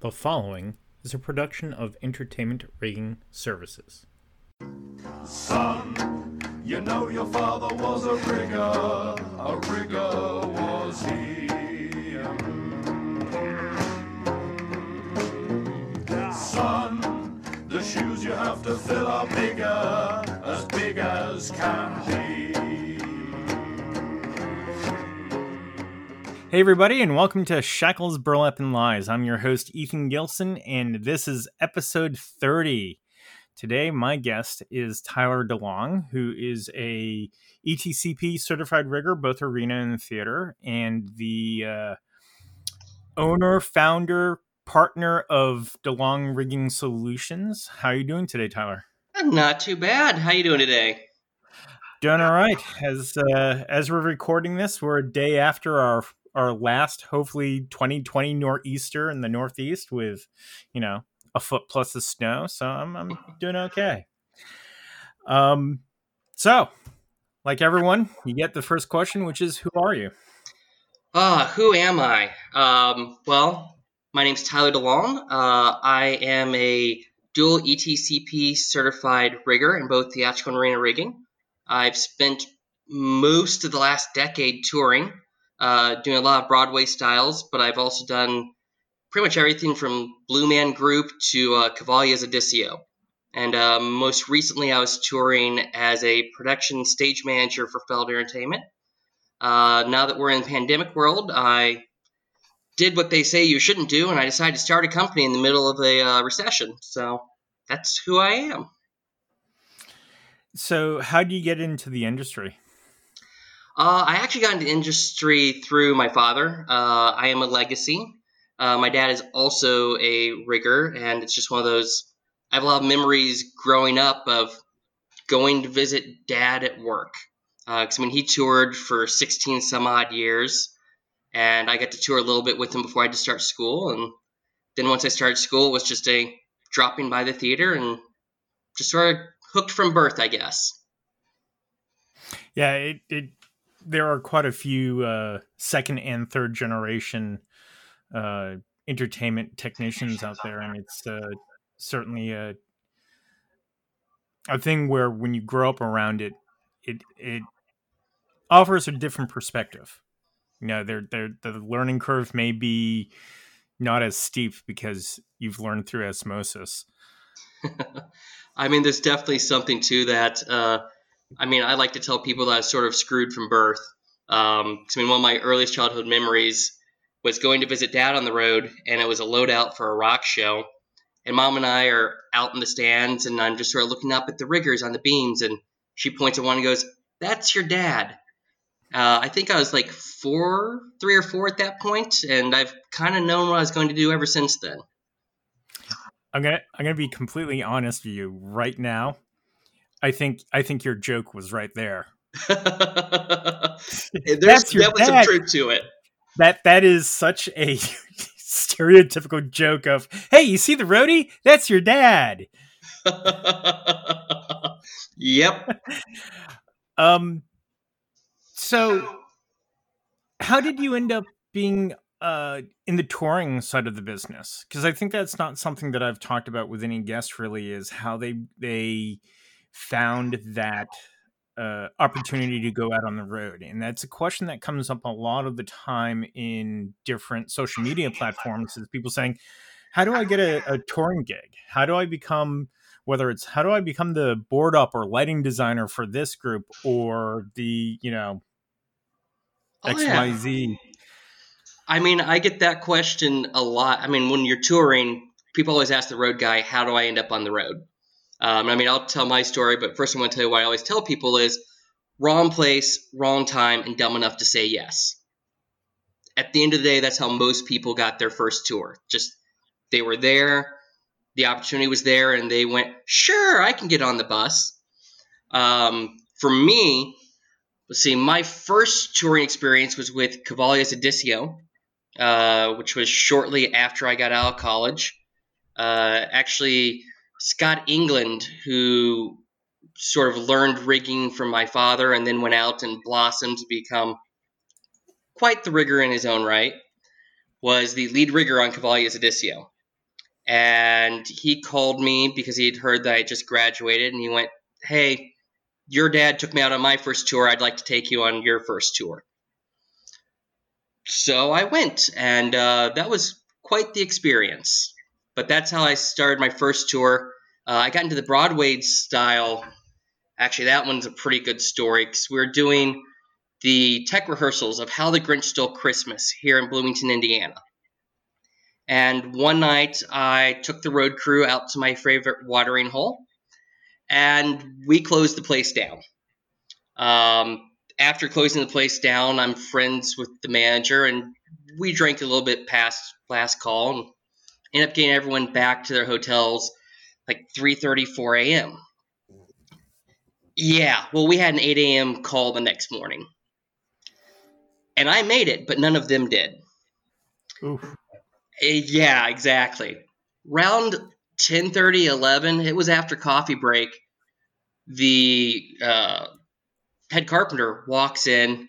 The following is a production of Entertainment Rigging Services. Son, you know your father was a rigger, a rigger was he. Son, the shoes you have to fill are bigger, as big as can be. Hey, everybody, and welcome to Shackles, Burlap, and Lies. I'm your host, Ethan Gilson, and this is episode 30. Today, my guest is Tyler DeLong, who is a ETCP certified rigger, both arena and theater, and the uh, owner, founder, partner of DeLong Rigging Solutions. How are you doing today, Tyler? Not too bad. How you doing today? Doing all right. As uh, as we're recording this, we're a day after our our last, hopefully, 2020 nor'easter in the northeast with, you know, a foot plus of snow. So I'm I'm doing okay. Um, so like everyone, you get the first question, which is, who are you? Ah, who am I? Um, well, my name's Tyler DeLong. Uh, I am a dual ETCP certified rigger in both theatrical and arena rigging. I've spent most of the last decade touring, uh, doing a lot of Broadway styles, but I've also done pretty much everything from Blue Man Group to uh, Cavalia's Odysseo. And uh, most recently, I was touring as a production stage manager for Feld Entertainment. Uh, now that we're in pandemic world, I did what they say you shouldn't do, and I decided to start a company in the middle of a uh, recession. So that's who I am. So, how do you get into the industry? Uh, I actually got into industry through my father. Uh, I am a legacy. Uh, my dad is also a rigger, and it's just one of those. I have a lot of memories growing up of going to visit dad at work. Because I mean, he toured for 16 some odd years, and I got to tour a little bit with him before I had to start school. And then once I started school, it was just a dropping by the theater and just sort of hooked from birth, I guess. Yeah, it, it there are quite a few uh, second and third generation uh, entertainment technicians out there, and it's uh, certainly a a thing where when you grow up around it, it it offers a different perspective. You know, they're, the learning curve may be not as steep because you've learned through osmosis. I mean, there's definitely something to that. Uh, I mean, I like to tell people that I was sort of screwed from birth. Um, I mean, one of my earliest childhood memories was going to visit dad on the road, and it was a loadout for a rock show. And mom and I are out in the stands, and I'm just sort of looking up at the riggers on the beams, and she points at one and goes, "That's your dad." Uh, I think I was like four, three or four at that point, and I've kind of known what I was going to do ever since then. I'm gonna I'm gonna be completely honest with you right now. I think I think your joke was right there. There's definitely some truth to it. That that is such a stereotypical joke of hey, you see the roadie? That's your dad. yep. Um so how did you end up being uh in the touring side of the business because i think that's not something that i've talked about with any guest really is how they they found that uh opportunity to go out on the road and that's a question that comes up a lot of the time in different social media platforms is people saying how do i get a, a touring gig how do i become whether it's how do i become the board up or lighting designer for this group or the you know Oh, yeah. I mean, I get that question a lot. I mean, when you're touring, people always ask the road guy, "How do I end up on the road?" Um, I mean, I'll tell my story, but first, I want to tell you what I always tell people is wrong place, wrong time, and dumb enough to say yes. At the end of the day, that's how most people got their first tour. Just they were there, the opportunity was there, and they went, "Sure, I can get on the bus." Um, for me, let's see, my first touring experience was with Cavalia's Odysseo, uh, which was shortly after I got out of college. Uh, actually, Scott England, who sort of learned rigging from my father and then went out and blossomed to become quite the rigger in his own right, was the lead rigger on Cavalia's Odysseo. and he called me because he had heard that I just graduated, and he went, "Hey, your dad took me out on my first tour. I'd like to take you on your first tour." So I went, and uh, that was quite the experience. But that's how I started my first tour. Uh, I got into the Broadway style. Actually, that one's a pretty good story because we were doing the tech rehearsals of How the Grinch Stole Christmas here in Bloomington, Indiana. And one night I took the road crew out to my favorite watering hole and we closed the place down. Um, after closing the place down, I'm friends with the manager and we drank a little bit past last call and ended up getting everyone back to their hotels like 3.30, 4 a.m. Yeah, well, we had an 8 a.m. call the next morning and I made it, but none of them did. Oof. Uh, yeah, exactly. Round 10:30, 11, it was after coffee break. The uh, head carpenter walks in,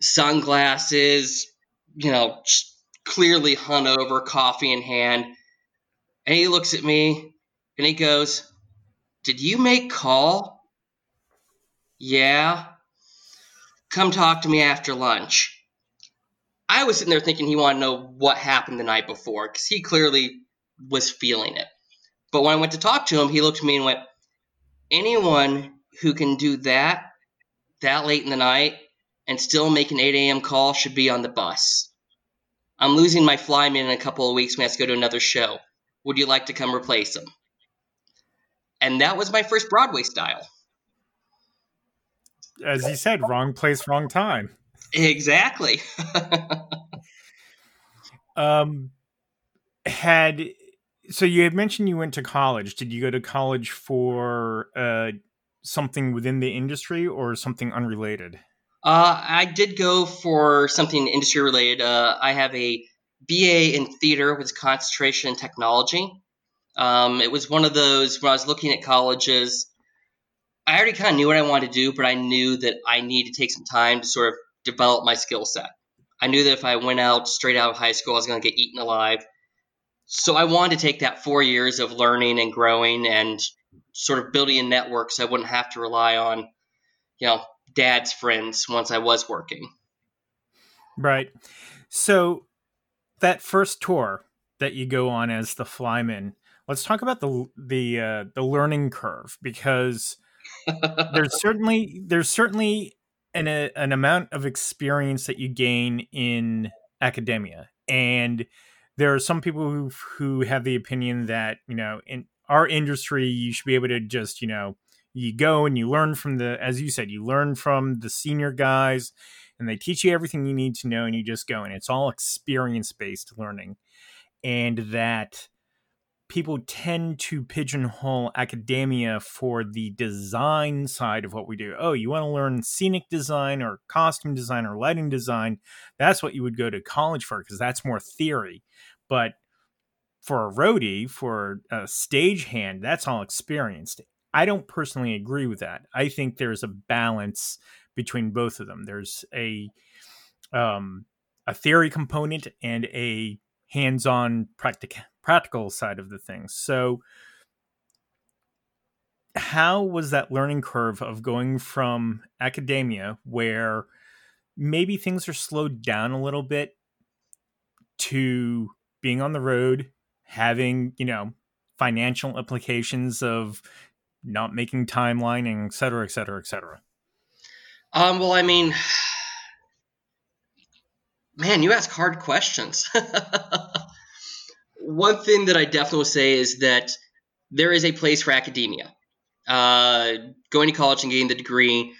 sunglasses, you know, clearly hungover, coffee in hand, and he looks at me and he goes, "Did you make call?" Yeah. Come talk to me after lunch. I was sitting there thinking he wanted to know what happened the night before because he clearly was feeling it. But when I went to talk to him, he looked at me and went, Anyone who can do that that late in the night and still make an 8 a.m. call should be on the bus. I'm losing my flyman in a couple of weeks. We have to go to another show. Would you like to come replace him? And that was my first Broadway style. As you said, wrong place, wrong time. Exactly. um, had so you had mentioned you went to college. Did you go to college for uh, something within the industry or something unrelated? Uh, I did go for something industry related. Uh, I have a BA in theater with concentration in technology. Um, it was one of those when I was looking at colleges. I already kind of knew what I wanted to do, but I knew that I needed to take some time to sort of develop my skill set. I knew that if I went out straight out of high school, I was going to get eaten alive. So I wanted to take that four years of learning and growing and sort of building a network so I wouldn't have to rely on, you know, dad's friends once I was working. Right. So that first tour that you go on as the flyman, let's talk about the the uh, the learning curve because there's certainly there's certainly an a, an amount of experience that you gain in academia. And there are some people who who have the opinion that you know in our industry you should be able to just you know you go and you learn from the as you said you learn from the senior guys and they teach you everything you need to know and you just go and it's all experience based learning. And that people tend to pigeonhole academia for the design side of what we do. Oh, you want to learn scenic design or costume design or lighting design? That's what you would go to college for because that's more theory. But for a roadie, for a stagehand, that's all experienced. I don't personally agree with that. I think there's a balance between both of them. There's a um, a theory component and a hands-on practic- practical side of the things. So how was that learning curve of going from academia where maybe things are slowed down a little bit to being on the road having you know financial implications of not making timeline and et cetera et cetera et cetera um, well i mean man you ask hard questions one thing that I definitely will say is that there is a place for academia. Uh, going to college and getting the degree,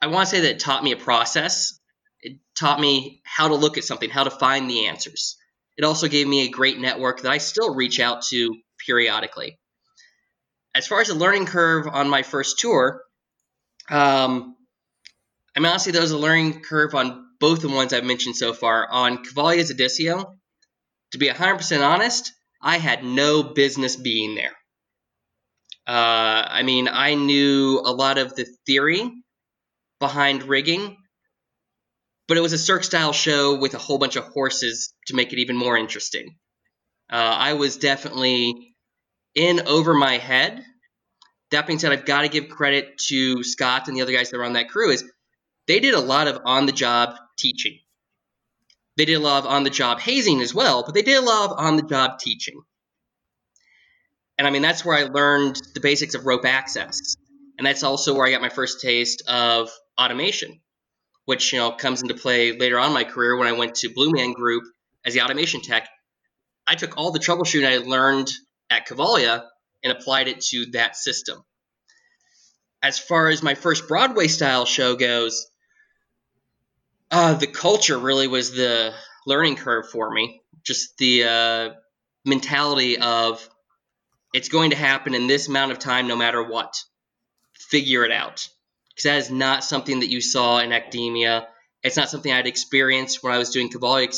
I want to say that it taught me a process. It taught me how to look at something, how to find the answers. It also gave me a great network that I still reach out to periodically. As far as the learning curve on my first tour, um, I mean, honestly, there was a learning curve on both the ones I've mentioned so far. On Cavalia's Odysseo, to be 100% honest, I had no business being there. Uh, I mean, I knew a lot of the theory behind rigging, but it was a Cirque style show with a whole bunch of horses to make it even more interesting. Uh, I was definitely in over my head. That being said, I've got to give credit to Scott and the other guys that were on that crew. Is they did a lot of on the job teaching. They did a lot of on the job hazing as well, but they did a lot of on the job teaching. And I mean, that's where I learned the basics of rope access. And that's also where I got my first taste of automation, which, you know, comes into play later on in my career when I went to Blue Man Group as the automation tech. I took all the troubleshooting I learned at Cavalia and applied it to that system. As far as my first Broadway style show goes, uh, the culture really was the learning curve for me. Just the uh, mentality of it's going to happen in this amount of time no matter what. Figure it out. Because that is not something that you saw in academia. It's not something I'd experienced when I was doing Cavalia.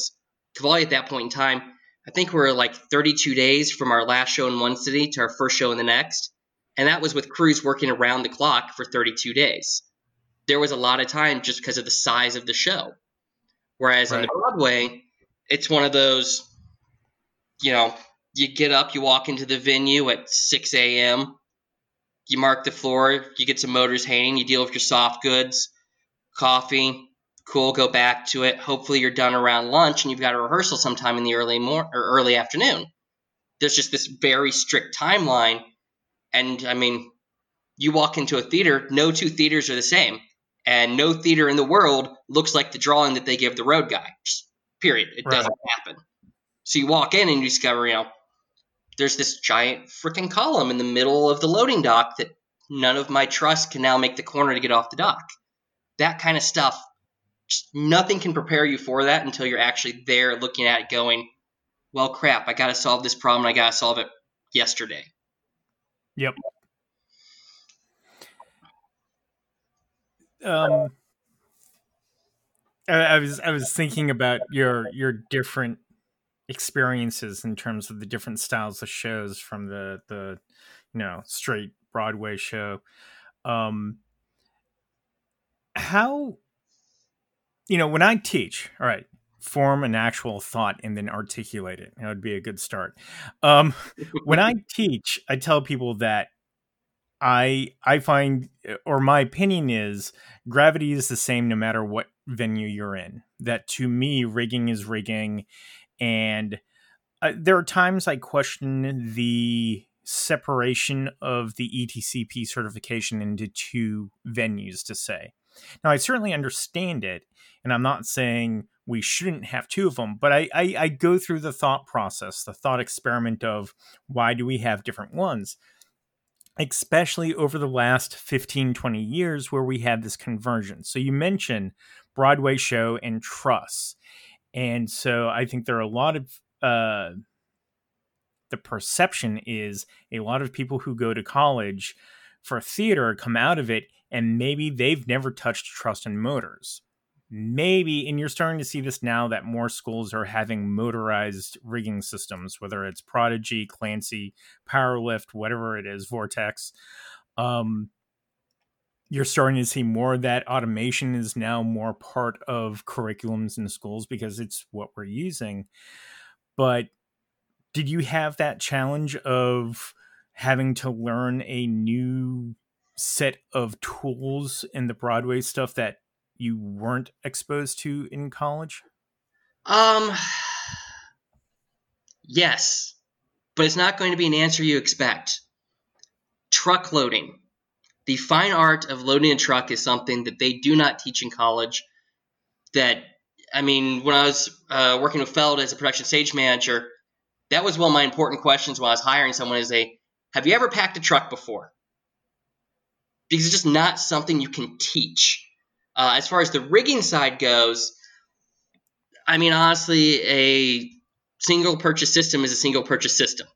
Cavalia at that point in time, I think we are like 32 days from our last show in one city to our first show in the next. And that was with crews working around the clock for 32 days. There was a lot of time just because of the size of the show. Whereas right. on the Broadway, it's one of those, you know, you get up, you walk into the venue at 6 a.m., you mark the floor, you get some motors hanging, you deal with your soft goods, coffee, cool, go back to it. Hopefully you're done around lunch and you've got a rehearsal sometime in the early mor- or early afternoon. There's just this very strict timeline and I mean, you walk into a theater, no two theaters are the same. And no theater in the world looks like the drawing that they give the road guy. Just period. It right. doesn't happen. So you walk in and you discover, you know, there's this giant freaking column in the middle of the loading dock that none of my truss can now make the corner to get off the dock. That kind of stuff, nothing can prepare you for that until you're actually there looking at it going, well, crap, I got to solve this problem. I got to solve it yesterday. Yep. Um, I, I was I was thinking about your your different experiences in terms of the different styles of shows from the the you know straight Broadway show. Um, how you know when I teach, all right, form an actual thought and then articulate it. That would be a good start. Um, when I teach, I tell people that I I find or my opinion is gravity is the same no matter what venue you're in. That to me rigging is rigging and uh, there are times I question the separation of the ETCP certification into two venues to say. Now, I certainly understand it, and I'm not saying we shouldn't have two of them, but I, I, I go through the thought process, the thought experiment of why do we have different ones? Especially over the last 15, 20 years where we had this conversion. So you mentioned Broadway show and truss. And so I think there are a lot of uh, the perception is a lot of people who go to college for theater come out of it and maybe they've never touched truss and motors. Maybe, and you're starting to see this now that more schools are having motorized rigging systems, whether it's Prodigy, Clancy, Powerlift, whatever it is, Vortex. Um, you're starting to see more of that automation is now more part of curriculums in schools because it's what we're using. But did you have that challenge of having to learn a new set of tools in the Broadway stuff that you weren't exposed to in college? Um yes. But it's not going to be an answer you expect. Truck loading the fine art of loading a truck is something that they do not teach in college. That I mean, when I was uh, working with Feld as a production stage manager, that was one of my important questions when I was hiring someone: is a Have you ever packed a truck before? Because it's just not something you can teach. Uh, as far as the rigging side goes, I mean, honestly, a single purchase system is a single purchase system.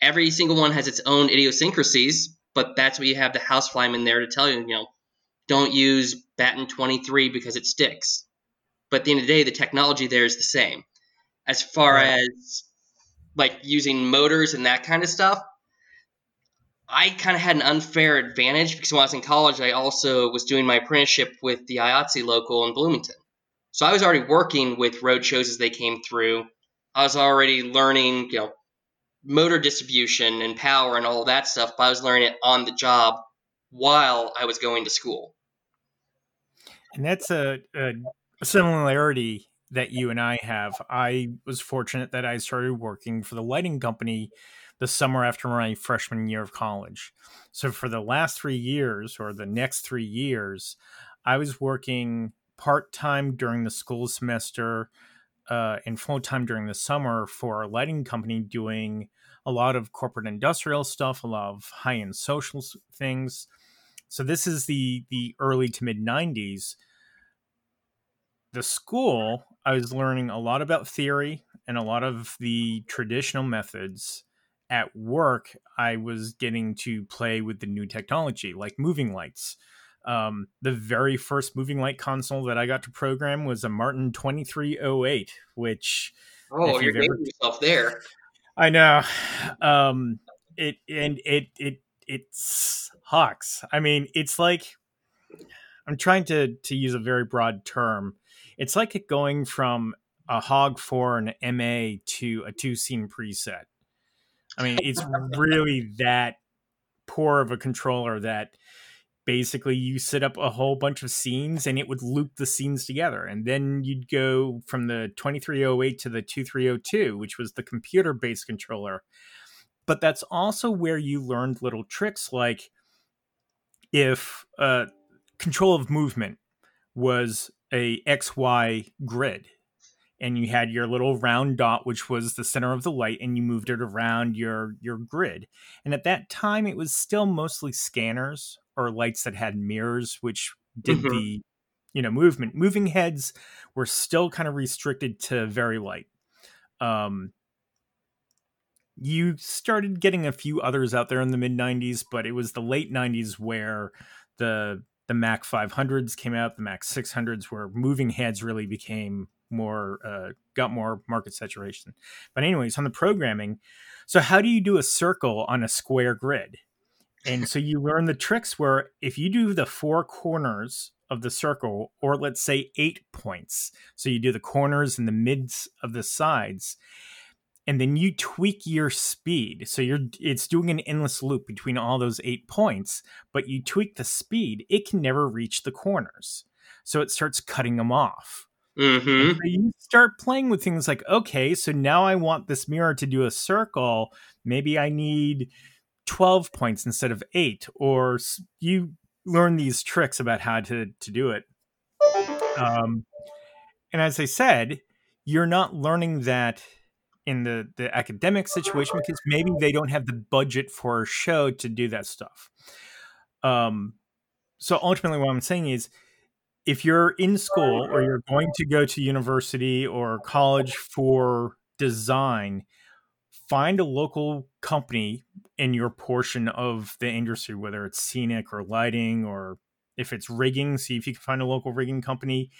Every single one has its own idiosyncrasies, but that's what you have the house flyman there to tell you, you know, don't use batten 23 because it sticks. But at the end of the day, the technology there is the same. As far right. as like using motors and that kind of stuff, I kind of had an unfair advantage because when I was in college, I also was doing my apprenticeship with the IATSE local in Bloomington. So I was already working with road shows as they came through. I was already learning, you know, motor distribution and power and all that stuff, but I was learning it on the job while I was going to school. And that's a, a similarity that you and I have. I was fortunate that I started working for the lighting company the summer after my freshman year of college. So for the last three years, or the next three years, I was working part time during the school semester uh, and full time during the summer for a lighting company doing a lot of corporate industrial stuff, a lot of high end social things. So this is the the early to mid '90s. The school, I was learning a lot about theory and a lot of the traditional methods. At work, I was getting to play with the new technology, like moving lights. Um, the very first moving light console that I got to program was a Martin 2308, which oh, you're dating ever... yourself there. I know. Um, it and it it it's hawks. I mean, it's like I'm trying to to use a very broad term. It's like it going from a hog for an MA to a two scene preset. I mean, it's really that poor of a controller that basically you set up a whole bunch of scenes and it would loop the scenes together. And then you'd go from the 2308 to the 2302 which was the computer based controller. But that's also where you learned little tricks like if uh, control of movement was a xy grid and you had your little round dot which was the center of the light and you moved it around your your grid and at that time it was still mostly scanners or lights that had mirrors, which did mm-hmm. the you know movement. Moving heads were still kind of restricted to very light. Um, you started getting a few others out there in the mid 90s, but it was the late 90s where the the Mac 500s came out, the Mac 600s, where moving heads really became more uh, got more market saturation. But anyways, on the programming, so how do you do a circle on a square grid? and so you learn the tricks where if you do the four corners of the circle, or let's say eight points, so you do the corners and the mids of the sides, and then you tweak your speed. So you're it's doing an endless loop between all those eight points, but you tweak the speed, it can never reach the corners. So it starts cutting them off. Mm-hmm. So you start playing with things like, okay, so now I want this mirror to do a circle. Maybe I need 12 points instead of 8 or you learn these tricks about how to to do it um, and as i said you're not learning that in the the academic situation because maybe they don't have the budget for a show to do that stuff um so ultimately what i'm saying is if you're in school or you're going to go to university or college for design find a local company in your portion of the industry, whether it's scenic or lighting or if it's rigging, see if you can find a local rigging company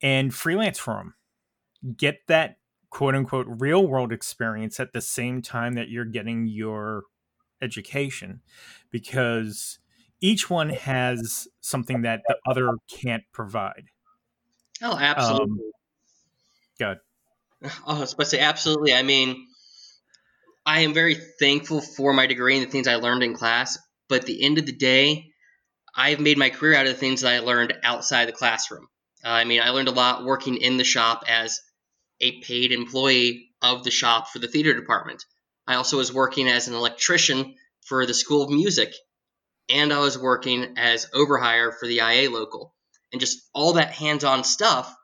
and freelance for them. Get that quote unquote real world experience at the same time that you're getting your education because each one has something that the other can't provide. Oh, absolutely. Um, good. Oh, I was about to say absolutely. I mean, I am very thankful for my degree and the things I learned in class. But at the end of the day, I've made my career out of the things that I learned outside the classroom. Uh, I mean, I learned a lot working in the shop as a paid employee of the shop for the theater department. I also was working as an electrician for the School of Music, and I was working as overhire for the IA local. And just all that hands on stuff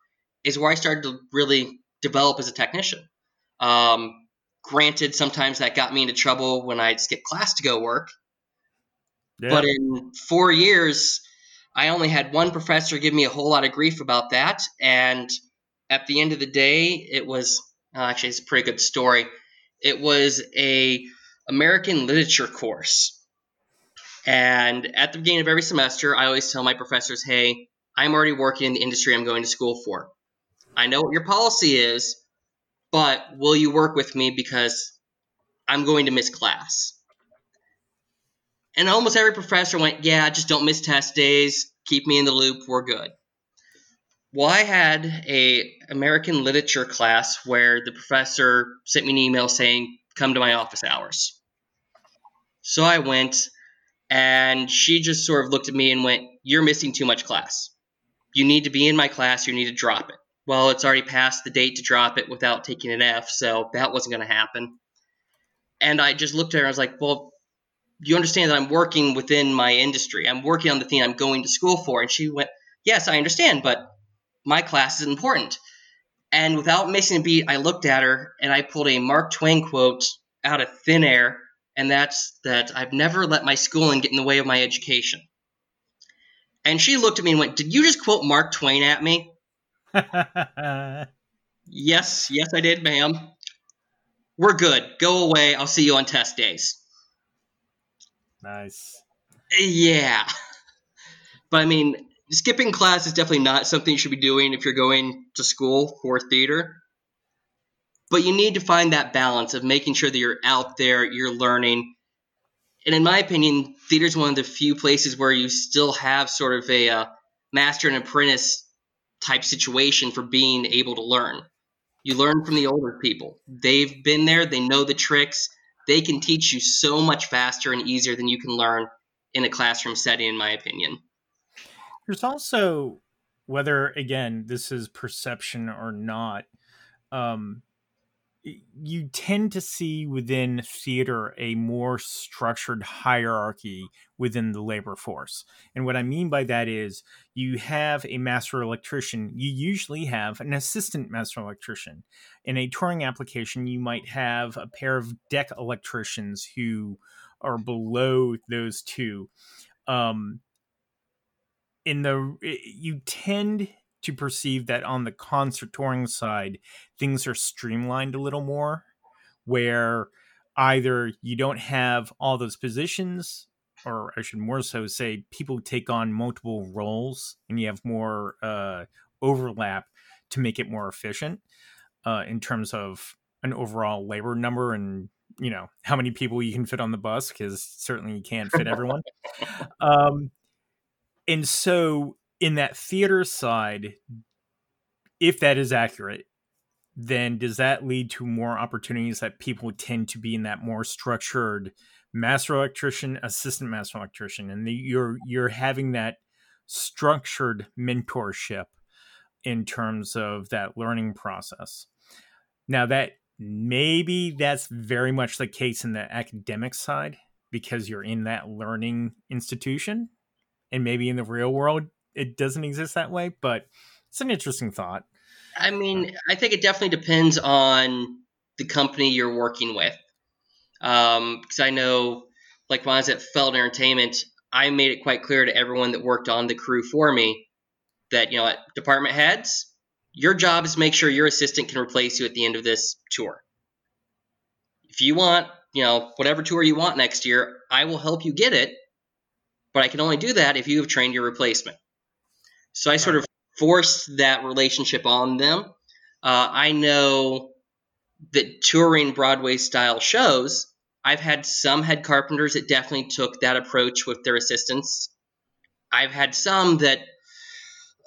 is where I started to really develop as a technician. Um, Granted, sometimes that got me into trouble when I'd skip class to go work. Yeah. But in four years, I only had one professor give me a whole lot of grief about that. And at the end of the day, it was uh, actually it's a pretty good story. It was a American literature course. And at the beginning of every semester, I always tell my professors, "Hey, I'm already working in the industry I'm going to school for. I know what your policy is, but will you work with me because I'm going to miss class? And almost every professor went, yeah, just don't miss test days. Keep me in the loop. We're good. Well, I had a American literature class where the professor sent me an email saying, come to my office hours. So I went, and she just sort of looked at me and went, You're missing too much class. You need to be in my class, you need to drop it. Well, it's already past the date to drop it without taking an F, so that wasn't going to happen. And I just looked at her and I was like, Well, you understand that I'm working within my industry. I'm working on the thing I'm going to school for. And she went, Yes, I understand, but my class is important. And without missing a beat, I looked at her and I pulled a Mark Twain quote out of thin air, and that's that I've never let my schooling get in the way of my education. And she looked at me and went, Did you just quote Mark Twain at me? yes, yes, I did, ma'am. We're good. Go away. I'll see you on test days. nice. Yeah. But I mean, skipping class is definitely not something you should be doing if you're going to school for theater. But you need to find that balance of making sure that you're out there, you're learning. And in my opinion, theater is one of the few places where you still have sort of a uh, master and apprentice type situation for being able to learn. You learn from the older people. They've been there, they know the tricks. They can teach you so much faster and easier than you can learn in a classroom setting, in my opinion. There's also whether again this is perception or not. Um, you tend to see within theater a more structured hierarchy within the labor force. And what I mean by that is you have a master electrician, you usually have an assistant master electrician. In a touring application, you might have a pair of deck electricians who are below those two. Um, in the you tend to perceive that on the concert touring side, things are streamlined a little more, where either you don't have all those positions, or I should more so say people take on multiple roles and you have more uh, overlap to make it more efficient uh, in terms of an overall labor number and you know how many people you can fit on the bus because certainly you can't fit everyone. Um, and so in that theater side, if that is accurate, then does that lead to more opportunities that people tend to be in that more structured master electrician, assistant master electrician, and the, you're you're having that structured mentorship in terms of that learning process. Now that maybe that's very much the case in the academic side because you're in that learning institution and maybe in the real world it doesn't exist that way, but it's an interesting thought. I mean, I think it definitely depends on the company you're working with. Because um, I know, like when I was at Feld Entertainment, I made it quite clear to everyone that worked on the crew for me that, you know, department heads, your job is to make sure your assistant can replace you at the end of this tour. If you want, you know, whatever tour you want next year, I will help you get it, but I can only do that if you have trained your replacement. So I sort of forced that relationship on them. Uh, I know that touring Broadway style shows, I've had some head carpenters that definitely took that approach with their assistants. I've had some that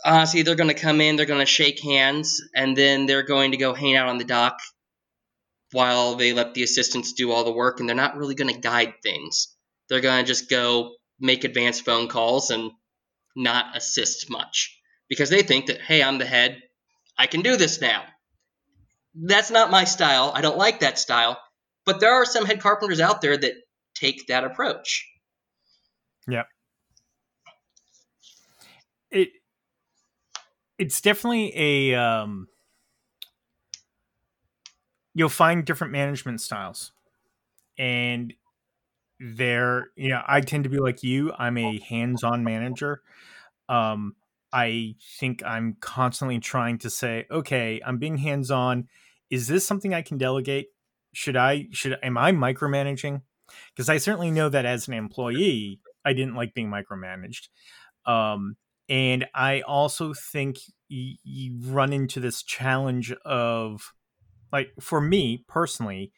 honestly they're going to come in, they're going to shake hands, and then they're going to go hang out on the dock while they let the assistants do all the work, and they're not really going to guide things. They're going to just go make advanced phone calls and not assist much because they think that, hey, I'm the head. I can do this now. That's not my style. I don't like that style. But there are some head carpenters out there that take that approach. Yeah. It it's definitely a um you'll find different management styles. And there you know i tend to be like you i'm a hands-on manager. Um i think i'm constantly trying to say okay i'm being hands-on. Is this something i can delegate? Should i should am i micromanaging? Because i certainly know that as an employee i didn't like being micromanaged. Um and i also think you run into this challenge of like for me personally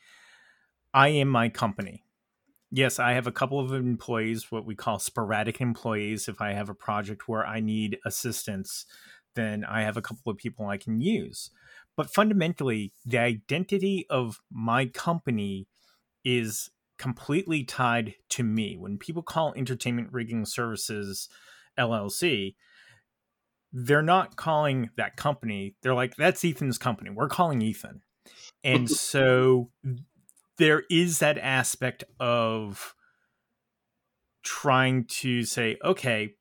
i am my company Yes, I have a couple of employees, what we call sporadic employees. If I have a project where I need assistance, then I have a couple of people I can use. but fundamentally, the identity of my company is completely tied to me. When people call Entertainment Rigging Services LLC, they're not calling that company. They're like, that's Ethan's company. We're calling Ethan. And so there is that aspect of trying to say, okay,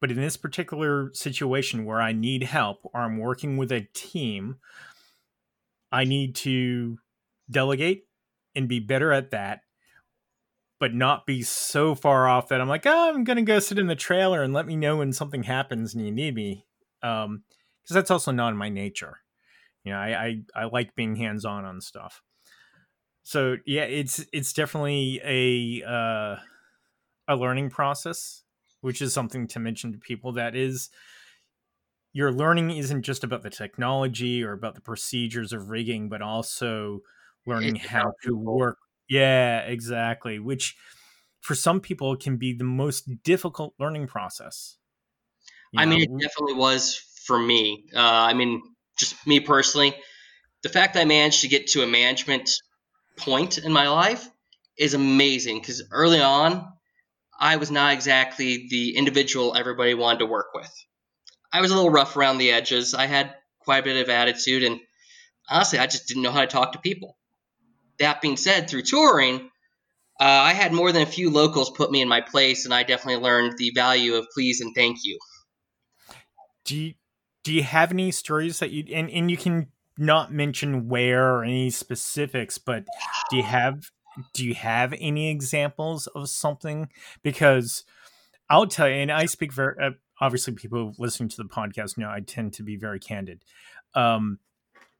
but in this particular situation where I need help or I'm working with a team, I need to delegate and be better at that, but not be so far off that I'm like, oh, I'm going to go sit in the trailer and let me know when something happens and you need me. Um, because that's also not in my nature. You know, I, I, I like being hands on on stuff. So yeah, it's it's definitely a uh, a learning process, which is something to mention to people. That is, your learning isn't just about the technology or about the procedures of rigging, but also learning how to work. Yeah, exactly. Which for some people can be the most difficult learning process. You I know? mean, it definitely was for me. Uh, I mean, just me personally, the fact I managed to get to a management point in my life is amazing because early on, I was not exactly the individual everybody wanted to work with. I was a little rough around the edges. I had quite a bit of attitude, and honestly, I just didn't know how to talk to people. That being said, through touring, uh, I had more than a few locals put me in my place, and I definitely learned the value of please and thank you. Do you, do you have any stories that you and, and you can not mention where or any specifics, but do you have do you have any examples of something? Because I'll tell you, and I speak very uh, obviously people listening to the podcast know I tend to be very candid. Um,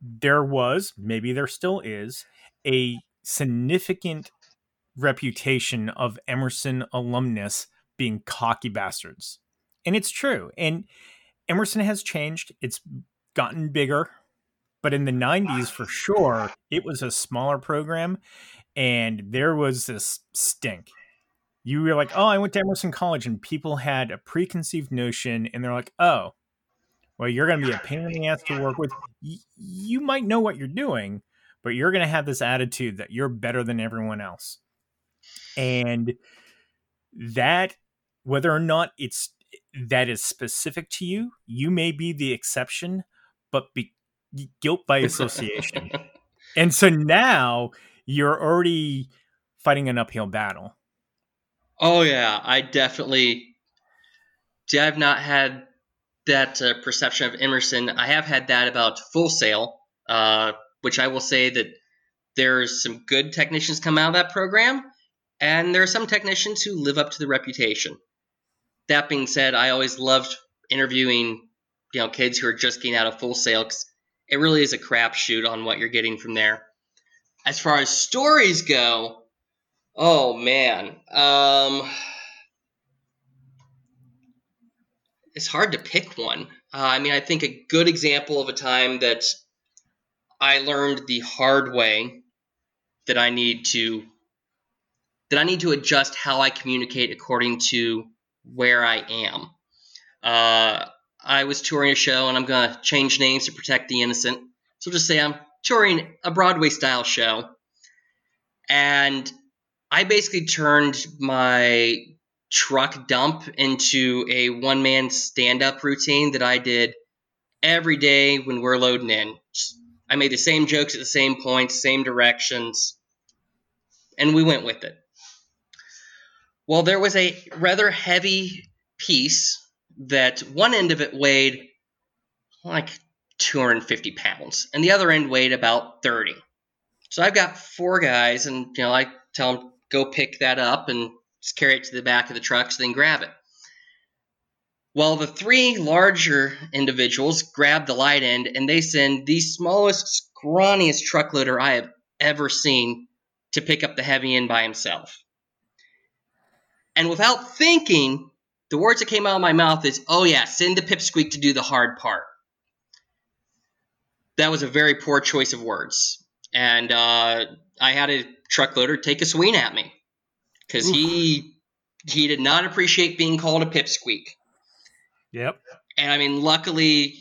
there was, maybe there still is, a significant reputation of Emerson alumnus being cocky bastards. And it's true. And Emerson has changed. It's gotten bigger but in the 90s, for sure, it was a smaller program and there was this stink. You were like, oh, I went to Emerson College, and people had a preconceived notion, and they're like, oh, well, you're going to be a pain in the ass to work with. Y- you might know what you're doing, but you're going to have this attitude that you're better than everyone else. And that, whether or not it's that is specific to you, you may be the exception, but be, guilt by association. and so now you're already fighting an uphill battle. Oh yeah, I definitely I've not had that uh, perception of Emerson. I have had that about Full Sail, uh, which I will say that there's some good technicians come out of that program, and there are some technicians who live up to the reputation. That being said, I always loved interviewing, you know, kids who are just getting out of Full Sail because it really is a crapshoot on what you're getting from there. As far as stories go, oh man, um, it's hard to pick one. Uh, I mean, I think a good example of a time that I learned the hard way that I need to that I need to adjust how I communicate according to where I am. Uh, I was touring a show, and I'm going to change names to protect the innocent. So just say I'm touring a Broadway style show. And I basically turned my truck dump into a one man stand up routine that I did every day when we're loading in. I made the same jokes at the same points, same directions, and we went with it. Well, there was a rather heavy piece that one end of it weighed like 250 pounds, and the other end weighed about 30. So I've got four guys, and you know I tell them go pick that up and just carry it to the back of the truck, so then grab it. Well, the three larger individuals grab the light end, and they send the smallest, scrawniest truck loader I have ever seen to pick up the heavy end by himself. And without thinking, the words that came out of my mouth is, "Oh yeah, send the pipsqueak to do the hard part." That was a very poor choice of words, and uh, I had a truck loader take a swing at me because he he did not appreciate being called a pipsqueak. Yep. And I mean, luckily,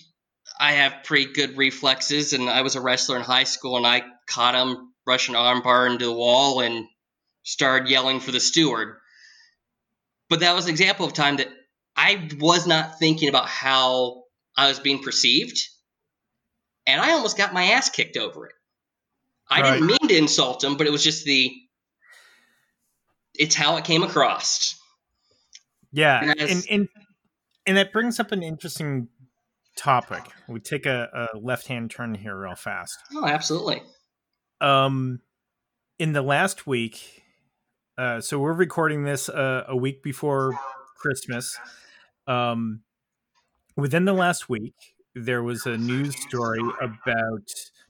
I have pretty good reflexes, and I was a wrestler in high school, and I caught him rushing armbar into the wall and started yelling for the steward. But that was an example of time that I was not thinking about how I was being perceived, and I almost got my ass kicked over it. I Right. didn't mean to insult him, but it was just the. It's how it came across. Yeah, And and, and and that brings up an interesting topic. We take a, a left hand turn here real fast. Oh, absolutely. Um, in the last week, uh, so we're recording this uh, a week before Christmas. Um, within the last week, there was a news story about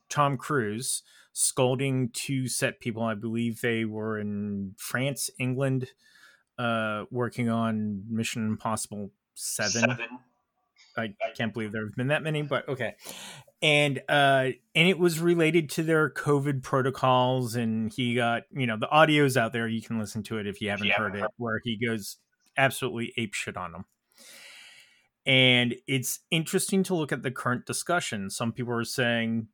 Tom Cruise scolding two set people. I believe they were in France, England, uh, working on Mission Impossible Seven. I can't believe there have been that many, but okay. And uh and it was related to their COVID protocols, and he got you know the audio's out there. You can listen to it if you haven't Yeah. heard it, where he goes absolutely ape shit on them. And it's interesting to look at the current discussion. Some people are saying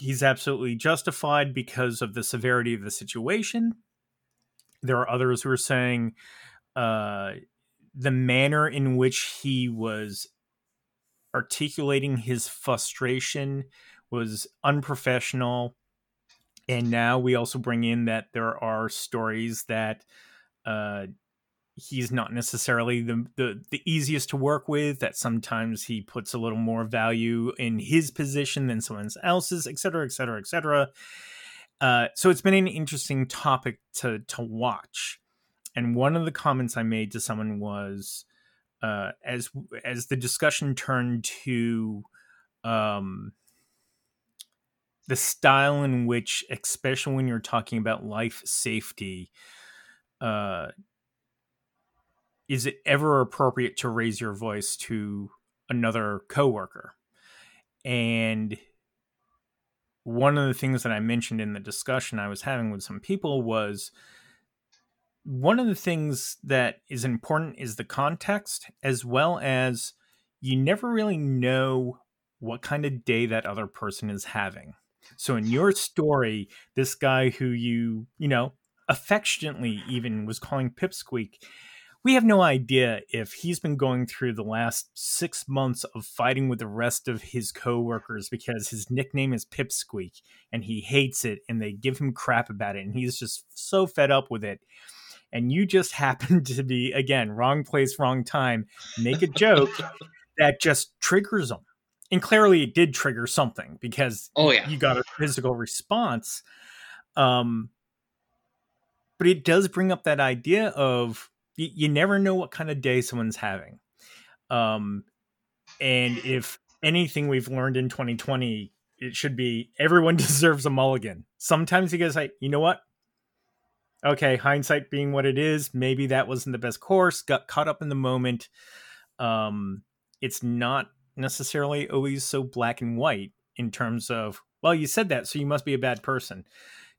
he's absolutely justified because of the severity of the situation. There are others who are saying uh, the manner in which he was articulating his frustration was unprofessional. And now we also bring in that there are stories that uh, he's not necessarily the, the the easiest to work with. That sometimes he puts a little more value in his position than someone else's, et cetera, et cetera, et cetera. Uh, so it's been an interesting topic to to watch. And one of the comments I made to someone was, uh, as as the discussion turned to um, the style in which, especially when you're talking about life safety, uh, is it ever appropriate to raise your voice to another coworker? And one of the things that I mentioned in the discussion I was having with some people was one of the things that is important is the context as well as you never really know what kind of day that other person is having. So in your story, this guy who you, you know, affectionately even was calling Pipsqueak, we have no idea if he's been going through the last six months of fighting with the rest of his coworkers because his nickname is Pipsqueak and he hates it and they give him crap about it and he's just so fed up with it. And you just happen to be, again, wrong place, wrong time, make a joke that just triggers them And clearly it did trigger something because Oh yeah. you got a physical response. Um, but it does bring up that idea of you, you never know what kind of day someone's having. Um, and if anything we've learned in 2020, it should be everyone deserves a mulligan. Sometimes you guys like, you know what? Okay, hindsight being what it is, maybe that wasn't the best course. Got caught up in the moment. Um, it's not necessarily always so black and white in terms of well you said that so you must be a bad person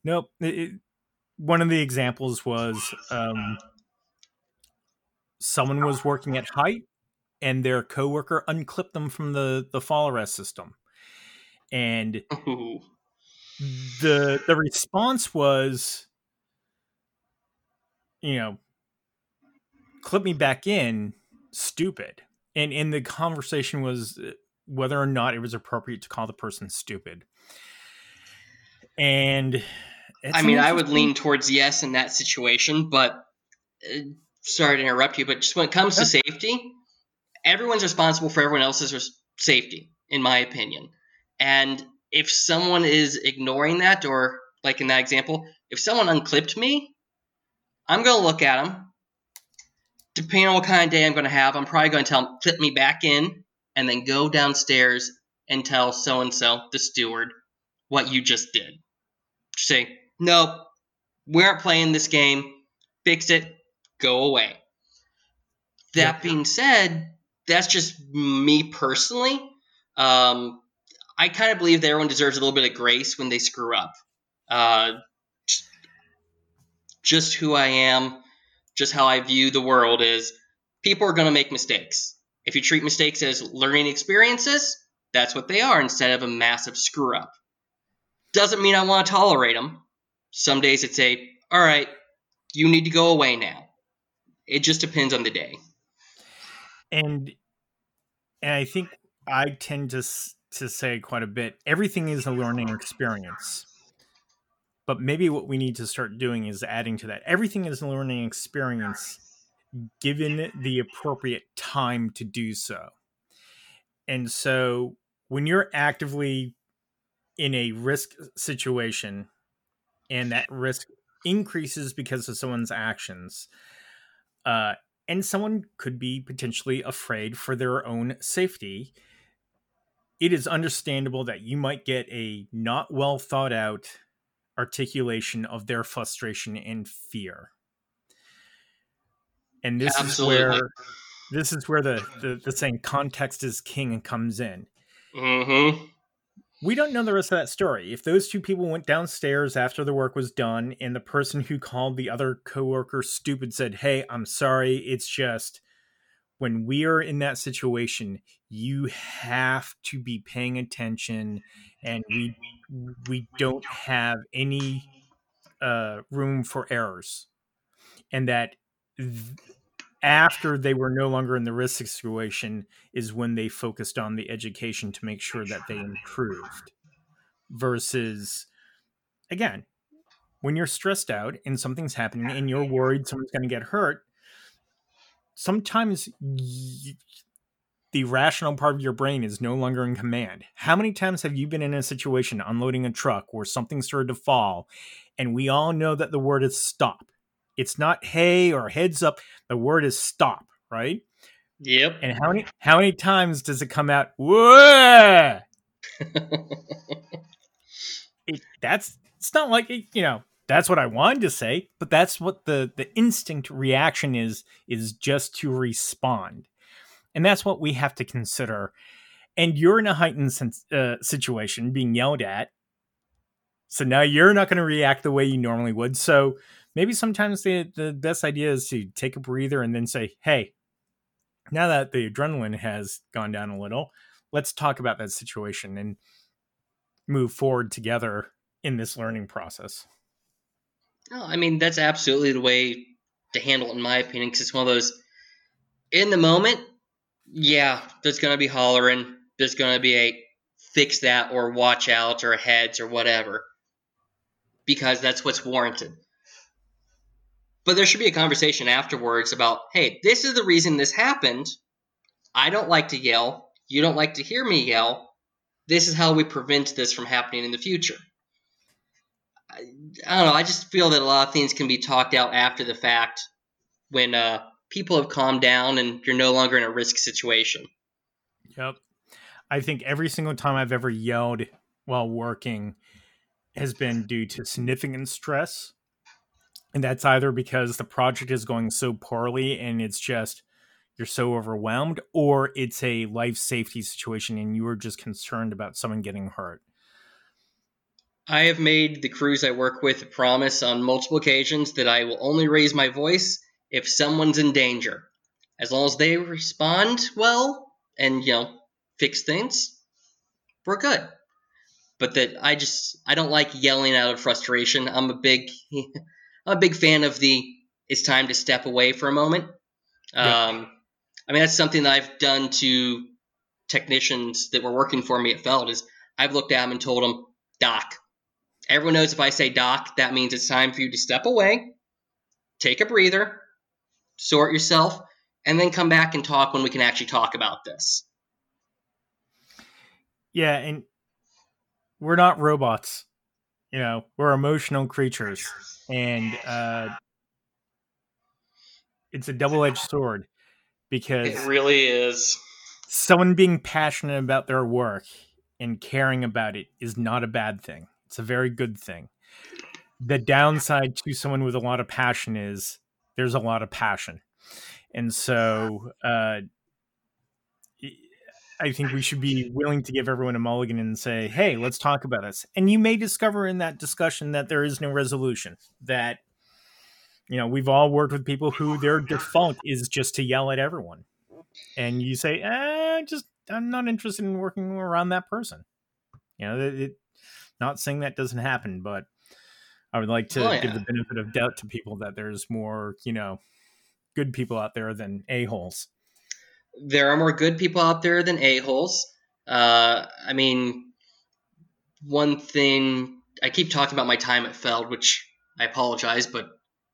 nope it, one of the examples was um, someone was working at height and their coworker unclipped them from the the fall arrest system and Ooh. the the response was you know clip me back in stupid. And and the conversation was uh, whether or not it was appropriate to call the person stupid. And I mean, I would lean towards yes in that situation, but uh, sorry to interrupt you, but just when it comes to safety, everyone's responsible for everyone else's res- safety, in my opinion. And if someone is ignoring that, or like in that example, if someone unclipped me, I'm going to look at them. Depending on what kind of day I'm going to have, I'm probably going to tell them, clip me back in, and then go downstairs and tell so and so, the steward, what you just did. Say, nope, we aren't playing this game. Fix it. Go away. That Yeah. being said, that's just me personally. Um, I kind of believe that everyone deserves a little bit of grace when they screw up. Uh, just who I am, just how I view the world is people are going to make mistakes. If you treat mistakes as learning experiences, that's what they are instead of a massive screw up. Doesn't mean I want to tolerate them. Some days it's a, all right, you need to go away now. It just depends on the day. And and I think I tend to to say quite a bit. Everything is a learning experience. But maybe what we need to start doing is adding to that. Everything is a learning experience given the appropriate time to do so. And so when you're actively in a risk situation and that risk increases because of someone's actions, uh, and someone could be potentially afraid for their own safety, it is understandable that you might get a not well thought out articulation of their frustration and fear. And this Absolutely. is where this is where the, the, the saying context is king comes in. Mm-hmm. We don't know the rest of that story. If those two people went downstairs after the work was done and the person who called the other coworker stupid said, Hey, I'm sorry, it's just when we are in that situation, you have to be paying attention and we we don't have any uh, room for errors. And that th- after they were no longer in the risk situation is when they focused on the education to make sure that they improved versus again when you're stressed out and something's happening and you're worried someone's going to get hurt sometimes y- the rational part of your brain is no longer in command. How many times have you been in a situation unloading a truck where something started to fall and we all know that the word is stop? It's not hey or heads up. The word is stop, right? Yep. And how many how many times does it come out? Whoa! it, that's it's not like you know that's what I wanted to say, but that's what the the instinct reaction is is just to respond, and that's what we have to consider. And you're in a heightened sense, uh, situation, being yelled at, so now you're not going to react the way you normally would. So maybe sometimes the, the best idea is to take a breather and then say, hey, now that the adrenaline has gone down a little, let's talk about that situation and move forward together in this learning process. No, I mean, that's absolutely the way to handle it, in my opinion, because it's one of those in the moment, yeah, there's going to be hollering, there's going to be a fix that or watch out or heads or whatever, because that's what's warranted. But there should be a conversation afterwards about, hey, this is the reason this happened. I don't like to yell. You don't like to hear me yell. This is how we prevent this from happening in the future. I, I don't know. I just feel that a lot of things can be talked out after the fact when uh, people have calmed down and you're no longer in a risk situation. Yep. I think every single time I've ever yelled while working has been due to significant stress and that's either because the project is going so poorly and it's just you're so overwhelmed or it's a life safety situation and you are just concerned about someone getting hurt i have made the crews i work with a promise on multiple occasions that i will only raise my voice if someone's in danger as long as they respond well and you know fix things we're good but that i just i don't like yelling out of frustration i'm a big I'm a big fan of the it's time to step away for a moment. Um, I mean, that's something that I've done to technicians that were working for me at Feld is I've looked at them and told them, Doc. Everyone knows if I say Doc, that means it's time for you to step away, take a breather, sort yourself, and then come back and talk when we can actually talk about this. Yeah, and we're not robots. You know, we're emotional creatures and uh, it's a double-edged sword because it really is. Someone being passionate about their work and caring about it is not a bad thing. It's a very good thing. The downside to someone with a lot of passion is there's a lot of passion. And so uh, I think we should be willing to give everyone a mulligan and say, hey, let's talk about this. And you may discover in that discussion that there is no resolution, that, you know, we've all worked with people who their default is just to yell at everyone. And you say, eh, just, I'm not interested in working around that person. You know, it, not saying that doesn't happen, but I would like to Oh, give the benefit of doubt to people that there's more, you know, good people out there than a holes. there are more good people out there than a-holes. Uh, I mean, one thing I keep talking about my time at Feld, which I apologize, but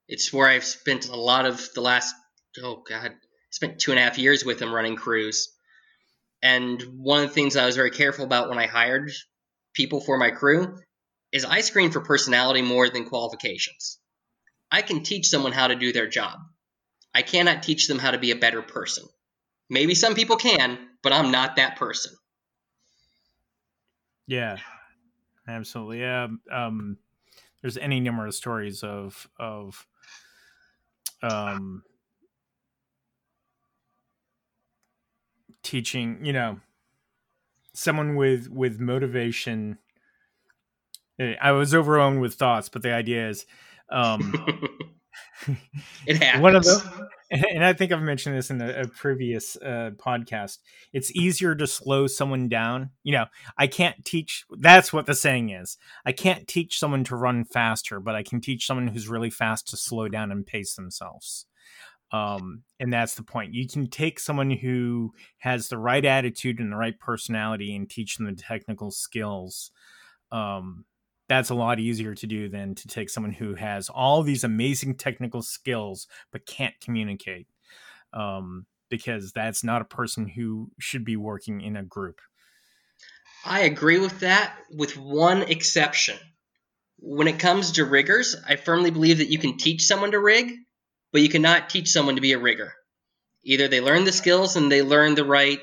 it's where I've spent a lot of the last oh god, I spent two and a half years with him running crews. And one of the things I was very careful about when I hired people for my crew is I screen for personality more than qualifications. I can teach someone how to do their job. I cannot teach them how to be a better person. Maybe some people can, but I'm not that person. Yeah, absolutely. Yeah, um, there's any number of stories of of um, teaching. You know, someone with with motivation. eh, I was overwhelmed with thoughts, but the idea is, um, it happens. one of them, and I think I've mentioned this in a, a previous uh, podcast. It's easier to slow someone down. You know, I can't teach. That's what the saying is. I can't teach someone to run faster, but I can teach someone who's really fast to slow down and pace themselves. Um, and that's the point. You can take someone who has the right attitude and the right personality and teach them the technical skills. Um, that's a lot easier to do than to take someone who has all these amazing technical skills but can't communicate um, because that's not a person who should be working in a group I agree with that, with one exception. When it comes to riggers, I firmly believe that you can teach someone to rig, but you cannot teach someone to be a rigger. Either they learn the skills and they learn the right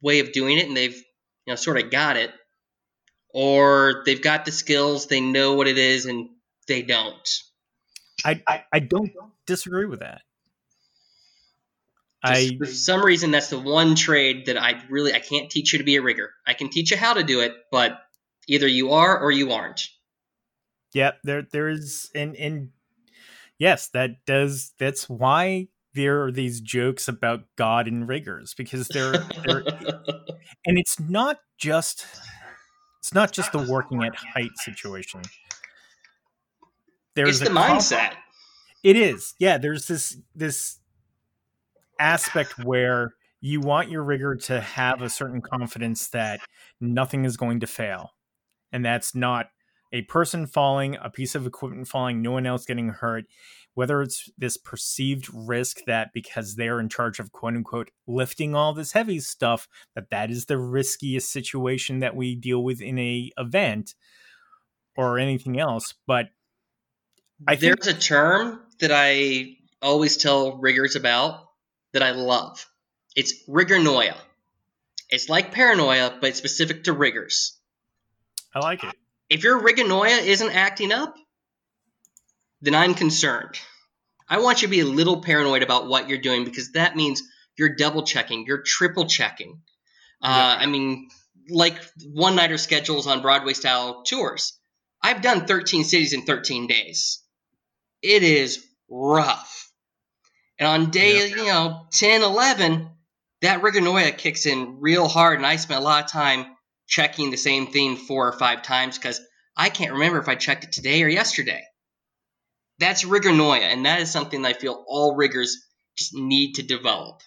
way of doing it and they've you know sort of got it, or they've got the skills, they know what it is, and they don't. I, I i don't disagree with that Just i for some reason, that's the one trade that I really I can't teach you to be a rigger. I can teach you how to do it, but either you are or you aren't. yeah there there is and and yes that does that's why there are these jokes about god and riggers because they're they're and it's not just it's not just the working at height situation it's the comp- mindset. it is yeah there's this this aspect where you want your rigger to have a certain confidence that nothing is going to fail and that's not a person falling a piece of equipment falling no one else getting hurt whether it's this perceived risk that because they're in charge of quote unquote lifting all this heavy stuff that that is the riskiest situation that we deal with in a event or anything else but I think There's a term that I always tell riggers about that I love. It's rigornoia. It's like paranoia, but it's specific to riggers. I like it. If your rigornoia isn't acting up, then I'm concerned. I want you to be a little paranoid about what you're doing because that means you're double checking, you're triple checking. Uh, I mean, like one nighter schedules on Broadway style tours. I've done 13 cities in 13 days. It is rough. And on day, you know, 10, 11, that rigornoia kicks in real hard. And I spent a lot of time checking the same thing four or five times because I can't remember if I checked it today or yesterday. That's rigor noia, And that is something that I feel all riggers just need to develop.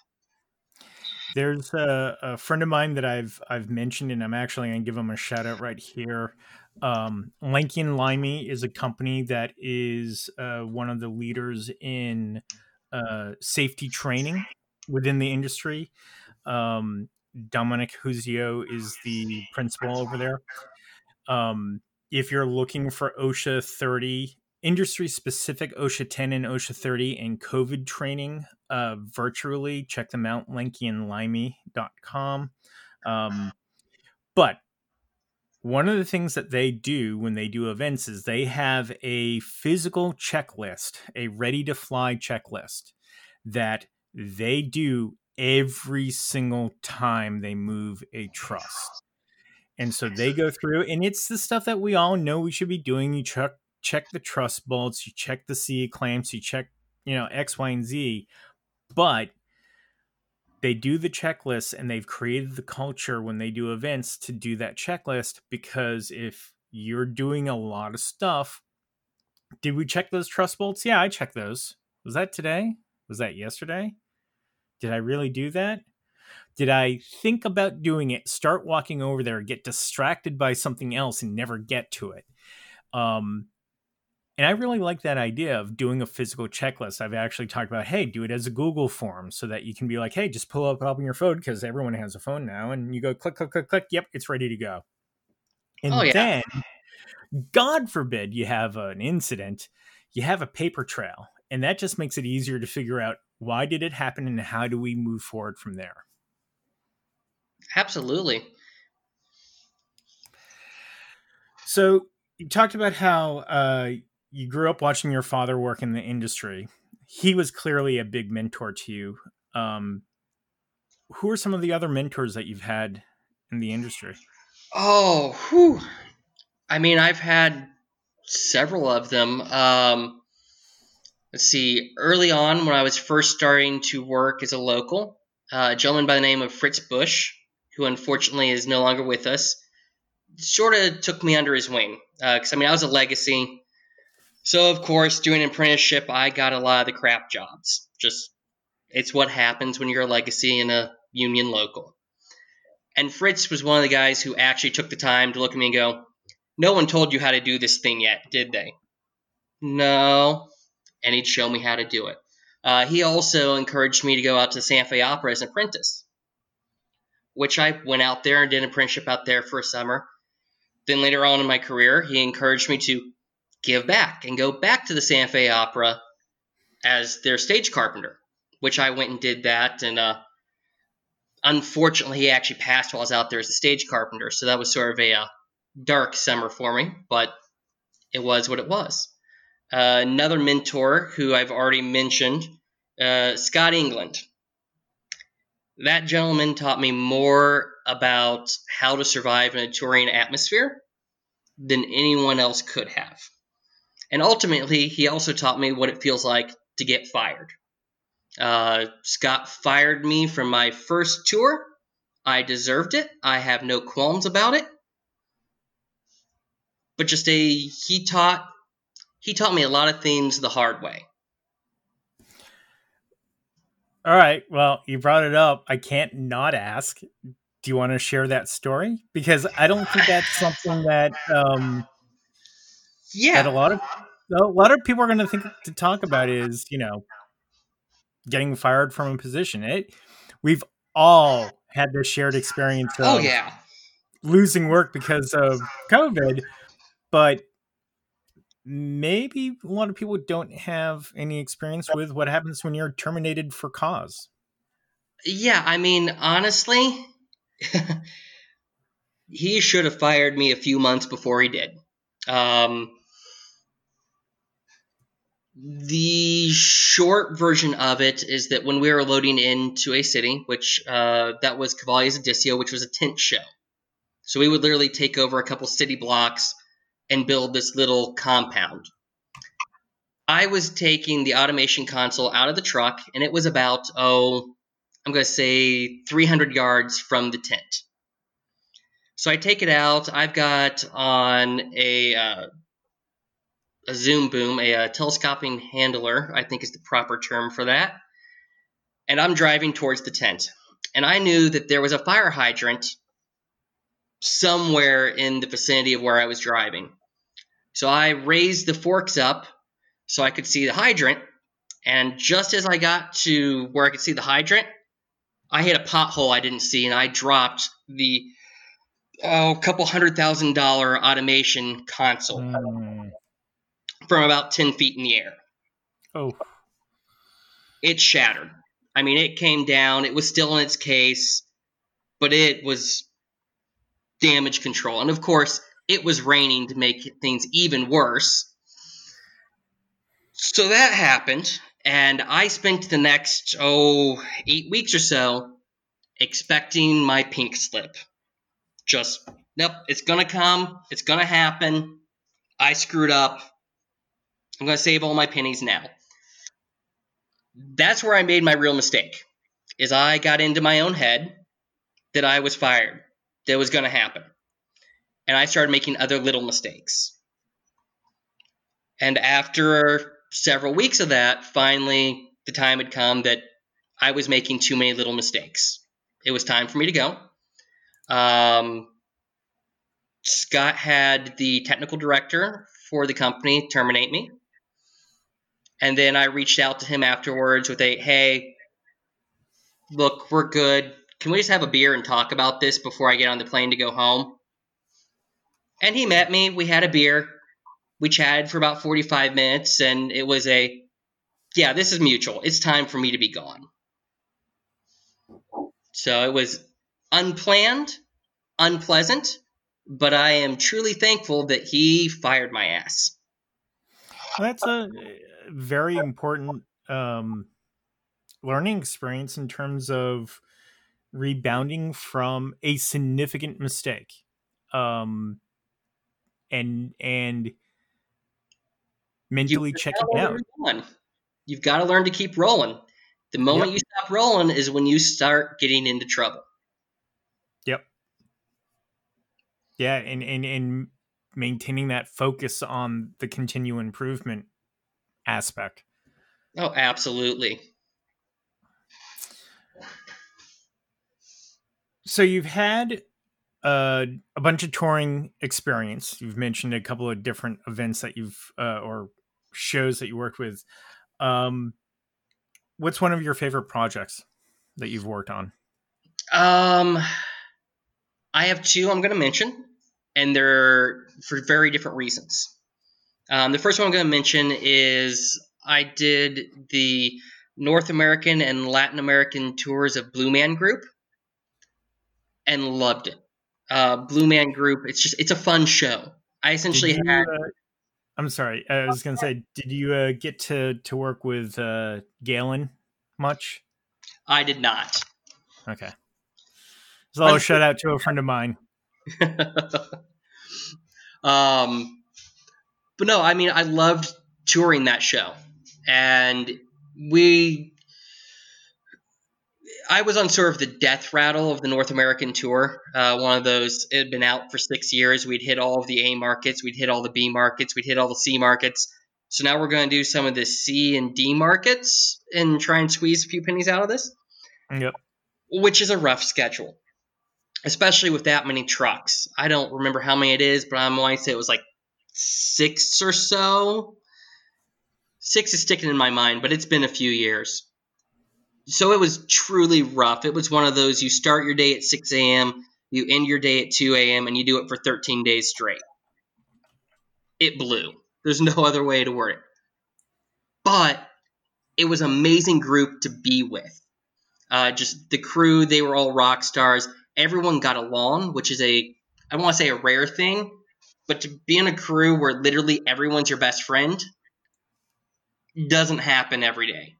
There's a, a friend of mine that I've I've mentioned, and I'm actually going to give him a shout out right here. Um, and Limey is a company that is uh, one of the leaders in uh, safety training within the industry. Um, Dominic Huzio is the principal over there. Um, if you're looking for OSHA 30 industry specific OSHA 10 and OSHA 30 and COVID training uh, virtually, check them out, lankyandlimey.com. Um, but one of the things that they do when they do events is they have a physical checklist, a ready to fly checklist that they do every single time they move a truss. And so they go through, and it's the stuff that we all know we should be doing. You check check the truss bolts, you check the C clamps, you check, you know, X, Y, and Z. But they do the checklist and they've created the culture when they do events to do that checklist because if you're doing a lot of stuff did we check those truss bolts yeah i checked those was that today was that yesterday did i really do that did i think about doing it start walking over there get distracted by something else and never get to it um and I really like that idea of doing a physical checklist. I've actually talked about, hey, do it as a Google form so that you can be like, hey, just pull up up on your phone because everyone has a phone now, and you go click, click, click, click. Yep, it's ready to go. And Oh, yeah. then, God forbid, you have an incident, you have a paper trail, and that just makes it easier to figure out why did it happen and how do we move forward from there. Absolutely. So you talked about how uh, you grew up watching your father work in the industry. He was clearly a big mentor to you. Um, who are some of the other mentors that you've had in the industry? Oh, whew. I mean, I've had several of them. Um, let's see. Early on, when I was first starting to work as a local, uh, a gentleman by the name of Fritz Bush, who unfortunately is no longer with us, sort of took me under his wing. Because, I mean, I was a legacy. So, of course, doing an apprenticeship, I got a lot of the crap jobs. Just, it's what happens when you're a legacy in a union local. And Fritz was one of the guys who actually took the time to look at me and go, No one told you how to do this thing yet, did they? No. And he'd show me how to do it. Uh, he also encouraged me to go out to Santa Fe Opera as an apprentice, which I went out there and did an apprenticeship out there for a summer. Then later on in my career, he encouraged me to give back and go back to the Santa Fe Opera as their stage carpenter, which I went and did that. And uh, unfortunately, he actually passed while I was out there as a stage carpenter. So that was sort of a uh, dark summer for me, but it was what it was. Uh, another mentor who I've already mentioned, uh, Scott England. That gentleman taught me more about how to survive in a touring atmosphere than anyone else could have. And ultimately, he also taught me what it feels like to get fired. Uh, Scott fired me from my first tour. I deserved it. I have no qualms about it. But just a he taught he taught me a lot of things the hard way. All right. Well, you brought it up. I can't not ask. Do you want to share that story? Because I don't think that's something that um, Yeah. that a lot of a lot of people are going to think to talk about is you know getting fired from a position. It we've all had this shared experience of Oh yeah. losing work because of COVID, but maybe a lot of people don't have any experience with what happens when you're terminated for cause. Yeah, I mean, honestly, he should have fired me a few months before he did. Um, the short version of it is that when we were loading into a city, which uh, that was Cavalia's Odysseo, which was a tent show. So we would literally take over a couple city blocks and build this little compound. I was taking the automation console out of the truck, and it was about, oh, I'm going to say 300 yards from the tent. So I take it out. I've got on a uh, a zoom boom, a, uh telescoping handler, I think is the proper term for that. And I'm driving towards the tent. And I knew that there was a fire hydrant somewhere in the vicinity of where I was driving. So I raised the forks up so I could see the hydrant. And just as I got to where I could see the hydrant, I hit a pothole I didn't see, and I dropped the oh, couple hundred thousand dollar automation console Mm. from about 10 feet in the air. Oh, It shattered. I mean, it came down. It was still in its case, but it was damage control. And of course, it was raining to make things even worse. So that happened, and I spent the next, oh, eight weeks or so expecting my pink slip. Just, nope, it's gonna come, it's gonna happen. I screwed up. I'm gonna save all my pennies now. That's where I made my real mistake. is I got into my own head that I was fired, that was going to happen. And I started making other little mistakes. And after several weeks of that, finally the time had come that I was making too many little mistakes. It was time for me to go. Um, Scott had the technical director for the company terminate me. And then I reached out to him afterwards with a, hey, look, we're good. Can we just have a beer and talk about this before I get on the plane to go home? And he met me. We had a beer. We chatted for about 45 minutes, and it was a, yeah, this is mutual. It's time for me to be gone. So it was unplanned, unpleasant, but I am truly thankful that he fired my ass. That's a very important um, learning experience in terms of rebounding from a significant mistake um and and mentally checking out. you've got to learn to keep rolling. The moment yep. you stop rolling is when you start getting into trouble. Yep. Yeah and and and maintaining that focus on the continual improvement aspect. Oh absolutely. So you've had uh, a bunch of touring experience. You've mentioned a couple of different events that you've uh, or shows that you worked with. Um, what's one of your favorite projects that you've worked on? Um, I have two I'm going to mention, and they're for very different reasons. Um, the first one I'm going to mention is I did the North American and Latin American tours of Blue Man Group and loved it. Uh, Blue Man Group. It's just it's a fun show. I essentially you, had. Uh, I'm sorry. I was gonna say, did you uh, get to to work with uh, Galen much? I did not. Okay. So I'll shout out to a friend of mine. um, but no, I mean, I loved touring that show, and we I was on sort of the death rattle of the North American tour. Uh, one of those, it had been out for six years. We'd hit all of the A markets, we'd hit all the B markets, we'd hit all the C markets. So now we're going to do some of the C and D markets and try and squeeze a few pennies out of this. Yep. Which is a rough schedule, especially with that many trucks. I don't remember how many it is, but I'm going to say it was like six or so. Six is sticking in my mind, but it's been a few years so it was truly rough. It was one of those you start your day at 6 a.m., you end your day at 2 a.m., and you do it for 13 days straight. It blew. There's no other way to word it. But it was an amazing group to be with. Uh, just the crew, they were all rock stars. Everyone got along, which is a, I want to say a rare thing, but to be in a crew where literally everyone's your best friend doesn't happen every day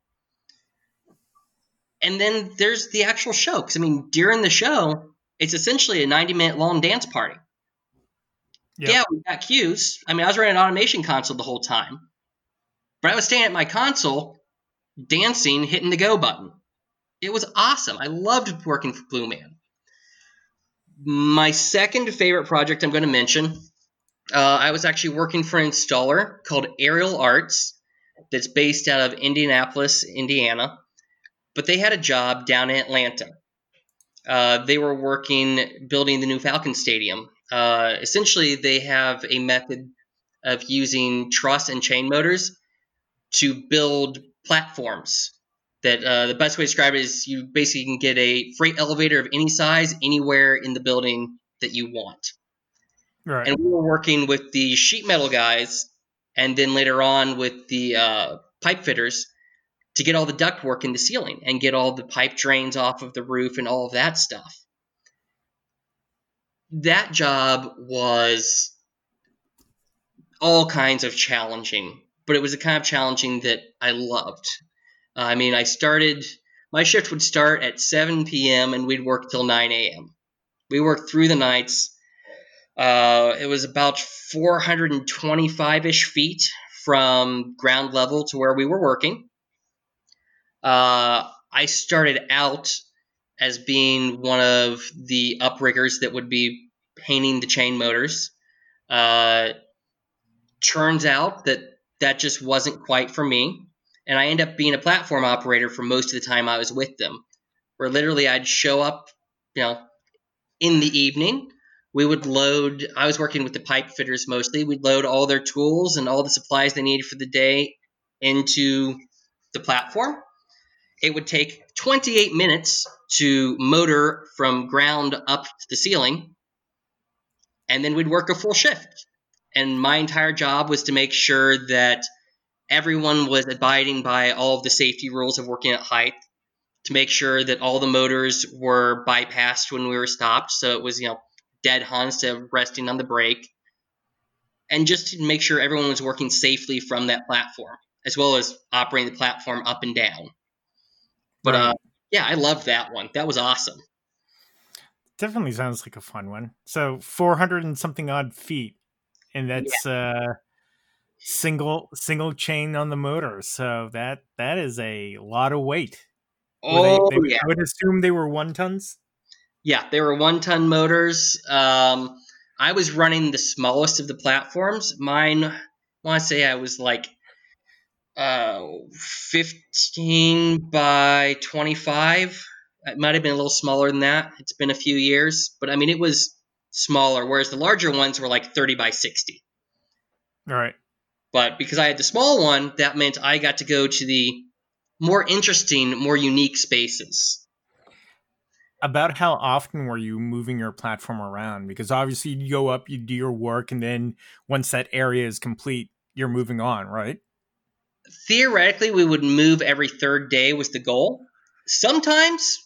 and then there's the actual show. Because I mean, during the show, it's essentially a 90 minute long dance party. Yep. Yeah, we got cues. I mean, I was running an automation console the whole time, but I was standing at my console, dancing, hitting the go button. It was awesome. I loved working for Blue Man. My second favorite project I'm going to mention, uh, I was actually working for an installer called Aerial Arts that's based out of Indianapolis, Indiana but they had a job down in Atlanta. Uh, they were working building the new Falcon Stadium. Uh, essentially, they have a method of using truss and chain motors to build platforms. That uh, the best way to describe it is you basically can get a freight elevator of any size anywhere in the building that you want. Right. And we were working with the sheet metal guys, and then later on with the uh, pipe fitters to get all the duct work in the ceiling and get all the pipe drains off of the roof and all of that stuff. That job was all kinds of challenging, but it was the kind of challenging that I loved. I mean, I started, my shift would start at 7 p.m. and we'd work till 9 a.m. We worked through the nights. Uh, it was about 425 ish feet from ground level to where we were working. Uh, I started out as being one of the upriggers that would be painting the chain motors. Uh, turns out that that just wasn't quite for me. And I ended up being a platform operator for most of the time I was with them, where literally I'd show up, you know, in the evening. We would load, I was working with the pipe fitters mostly. We'd load all their tools and all the supplies they needed for the day into the platform. It would take 28 minutes to motor from ground up to the ceiling, and then we'd work a full shift. And my entire job was to make sure that everyone was abiding by all of the safety rules of working at height, to make sure that all the motors were bypassed when we were stopped. So it was, you know, dead on instead of resting on the brake. And just to make sure everyone was working safely from that platform, as well as operating the platform up and down. But uh, yeah, I loved that one. That was awesome. Definitely sounds like a fun one. So 400 and something odd feet. And that's uh single single chain on the motor. So that that is a lot of weight. Oh, they, they- yeah. I would assume they were one tons. Yeah, they were one ton motors. Um, I was running the smallest of the platforms. Mine, I want to say I was like uh, 15 by 25. It might have been a little smaller than that. It's been a few years, but I mean, it was smaller, whereas the larger ones were like 30 by 60. All right. But because I had the small one, that meant I got to go to the more interesting, more unique spaces. About how often were you moving your platform around? Because obviously you go up, you do your work, and then once that area is complete, you're moving on, right? Theoretically we would move every third day was the goal. Sometimes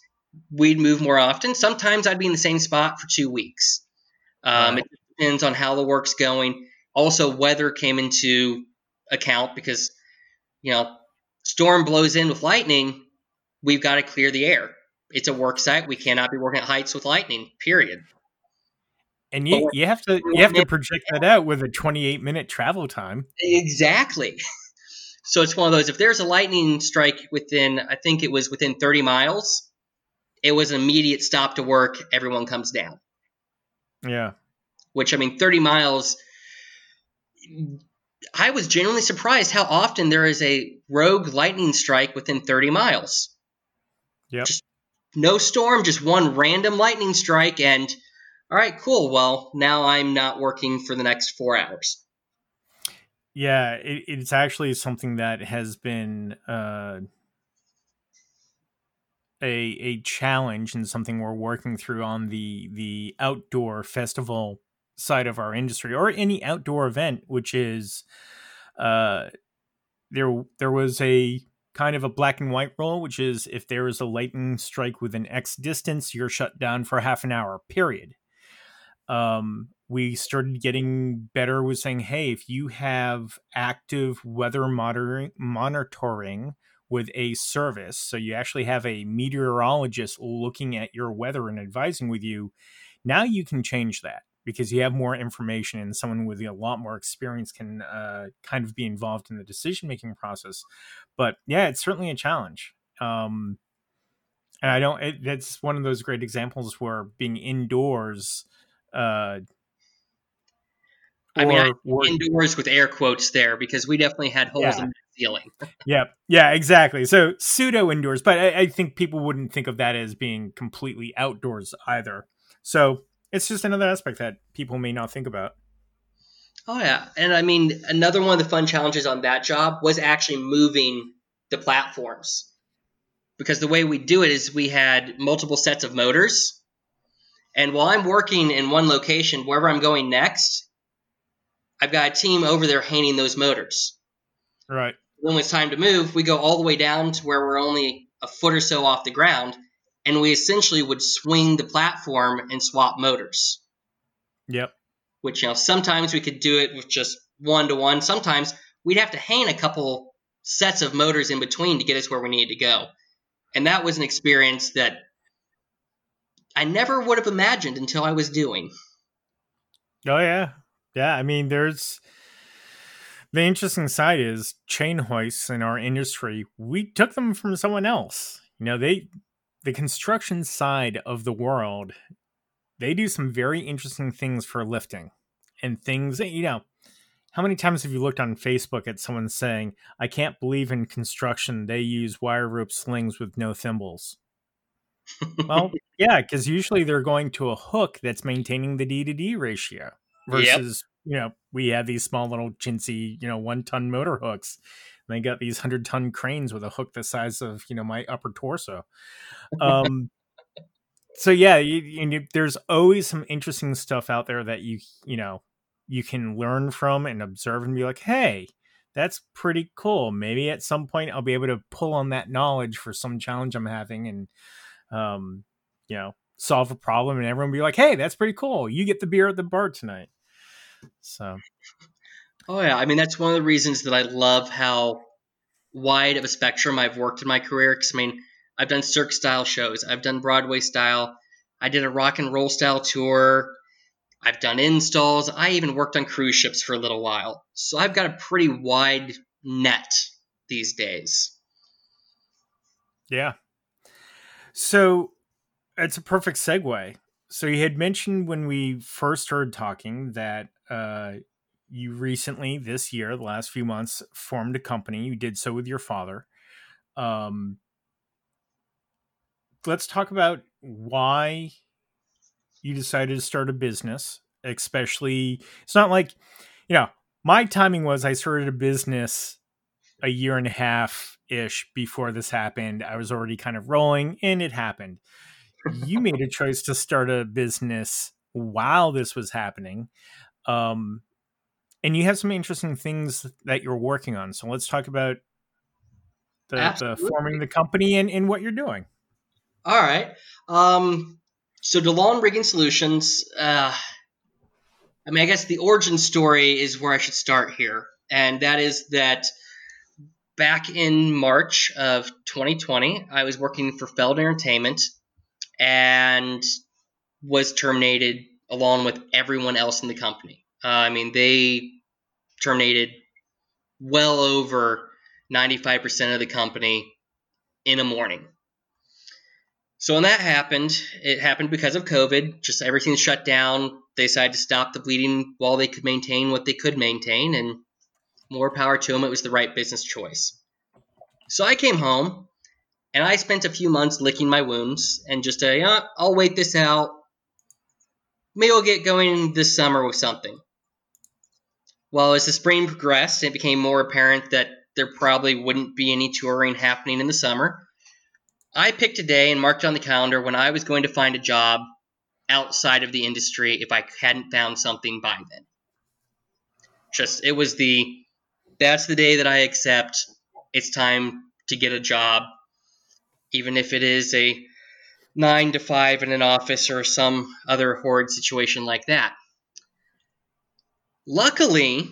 we'd move more often. Sometimes i'd be in the same spot for two weeks. Um, it depends on how the work's going. Also weather came into account because you know storm blows in with lightning we've got to clear the air. It's a work site. We cannot be working at heights with lightning period. And you, you have to you have to project that out with a 28 minute travel time. Exactly. So it's one of those. If there's a lightning strike within, I think it was within 30 miles, it was an immediate stop to work. Everyone comes down. Yeah. Which I mean, 30 miles. I was genuinely surprised how often there is a rogue lightning strike within 30 miles. Yep. Just no storm, just one random lightning strike, and all right, cool. Well, now I'm not working for the next four hours. Yeah, it, it's actually something that has been uh, a a challenge and something we're working through on the the outdoor festival side of our industry or any outdoor event, which is uh, there there was a kind of a black and white rule, which is if there is a lightning strike within X distance, you're shut down for half an hour. Period um, we started getting better with saying, hey, if you have active weather monitoring, monitoring with a service, so you actually have a meteorologist looking at your weather and advising with you, now you can change that because you have more information and someone with a lot more experience can uh, kind of be involved in the decision making process. But yeah, it's certainly a challenge. Um, and I don't, it, that's one of those great examples where being indoors uh I mean, I- or- or- Indoors with air quotes there because we definitely had holes Yeah. in the ceiling. yeah yeah exactly. So pseudo indoors but I, I think people wouldn't think of that as being completely outdoors either. So it's just another aspect that people may not think about. Oh yeah, and I mean another one of the fun challenges on that job was actually moving the platforms. Because the way we do it is we had multiple sets of motors, and while I'm working in one location, wherever I'm going next, I've got a team over there hanging those motors. right when it's time to move, we go all the way down to where we're only a foot or so off the ground, and we essentially would swing the platform and swap motors yep which you know sometimes we could do it with just one to one. Sometimes we'd have to hang a couple sets of motors in between to get us where we needed to go. And that was an experience that I never would have imagined until I was doing. oh yeah yeah i mean there's the interesting side is chain hoists in our industry we took them from someone else. You know, they the construction side of the world, they do some very interesting things for lifting and things that, you know, how many times have you looked on Facebook at someone saying, I can't believe in construction. They use wire rope slings with no thimbles? well, yeah, because usually they're going to a hook that's maintaining the D to D ratio versus, yep. you know, we have these small little chintzy, you know, one ton motor hooks. And they got these hundred ton cranes with a hook the size of, you know, my upper torso. Um, so yeah, you, you, there's always some interesting stuff out there that you, you know, you can learn from and observe and be like, hey, that's pretty cool. Maybe at some point I'll be able to pull on that knowledge for some challenge I'm having and um, you know, solve a problem and everyone be like, "Hey, that's pretty cool. You get the beer at the bar tonight." So, oh yeah, I mean that's one of the reasons that I love how wide of a spectrum I've worked in my career. Because I mean, I've done Cirque style shows, I've done Broadway style, I did a rock and roll style tour. I've done installs. I even worked on cruise ships for a little while. So I've got a pretty wide net these days. Yeah, so it's a perfect segue. So you had mentioned when we first heard talking that uh, you recently, this year, the last few months, formed a company. You did so with your father. Um, let's talk about why you decided to start a business. Especially, it's not like you know my timing was I started a business a year and a half ish before this happened. I was already kind of rolling and it happened. You made a choice to start a business while this was happening. Um, and you have some interesting things that you're working on. So let's talk about the, the forming the company and, and what you're doing. All right. Um, so DeLong Rigging Solutions, uh, I mean, I guess the origin story is where I should start here. And that is that back in March of 2020, I was working for Feld Entertainment and was terminated along with everyone else in the company. Uh, I mean, they terminated well over 95% of the company in a morning. So when that happened, it happened because of COVID. Just everything shut down. They decided to stop the bleeding while they could maintain what they could maintain, and more power to them. It was the right business choice. So I came home and I spent a few months licking my wounds and just, uh, you know, I'll wait this out. Maybe I'll get going this summer with something. Well, as the spring progressed, it became more apparent that there probably wouldn't be any touring happening in the summer. I picked a day and marked on the calendar when I was going to find a job outside of the industry if I hadn't found something by then. Just, it was the that's the day that I accept it's time to get a job, even if it is a nine to five in an office or some other horrid situation like that. Luckily,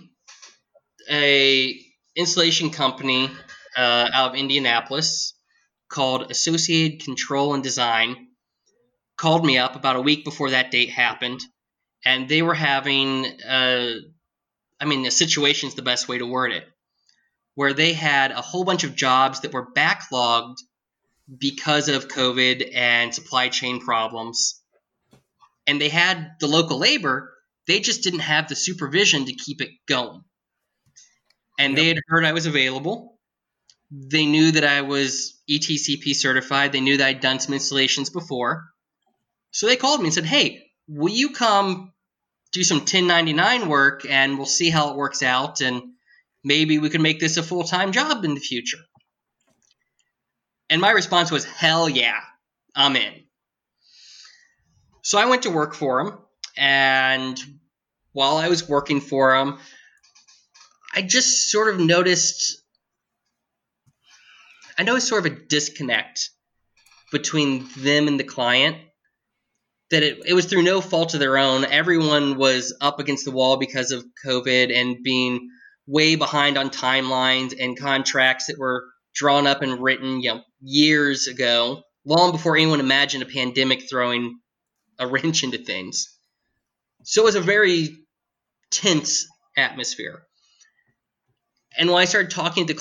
a installation company uh, out of Indianapolis called Associated Control and Design called me up about a week before that date happened, and they were having uh, I mean, the situation is the best way to word it, where they had a whole bunch of jobs that were backlogged because of COVID and supply chain problems. And they had the local labor, they just didn't have the supervision to keep it going. And yep. they had heard I was available. They knew that I was ETCP certified. They knew that I'd done some installations before. So they called me and said, Hey, will you come do some 1099 work and we'll see how it works out and maybe we can make this a full-time job in the future and my response was hell yeah i'm in so i went to work for him and while i was working for him i just sort of noticed i noticed sort of a disconnect between them and the client that it, it was through no fault of their own. Everyone was up against the wall because of COVID and being way behind on timelines and contracts that were drawn up and written you know, years ago, long before anyone imagined a pandemic throwing a wrench into things. So it was a very tense atmosphere. And when I started talking to the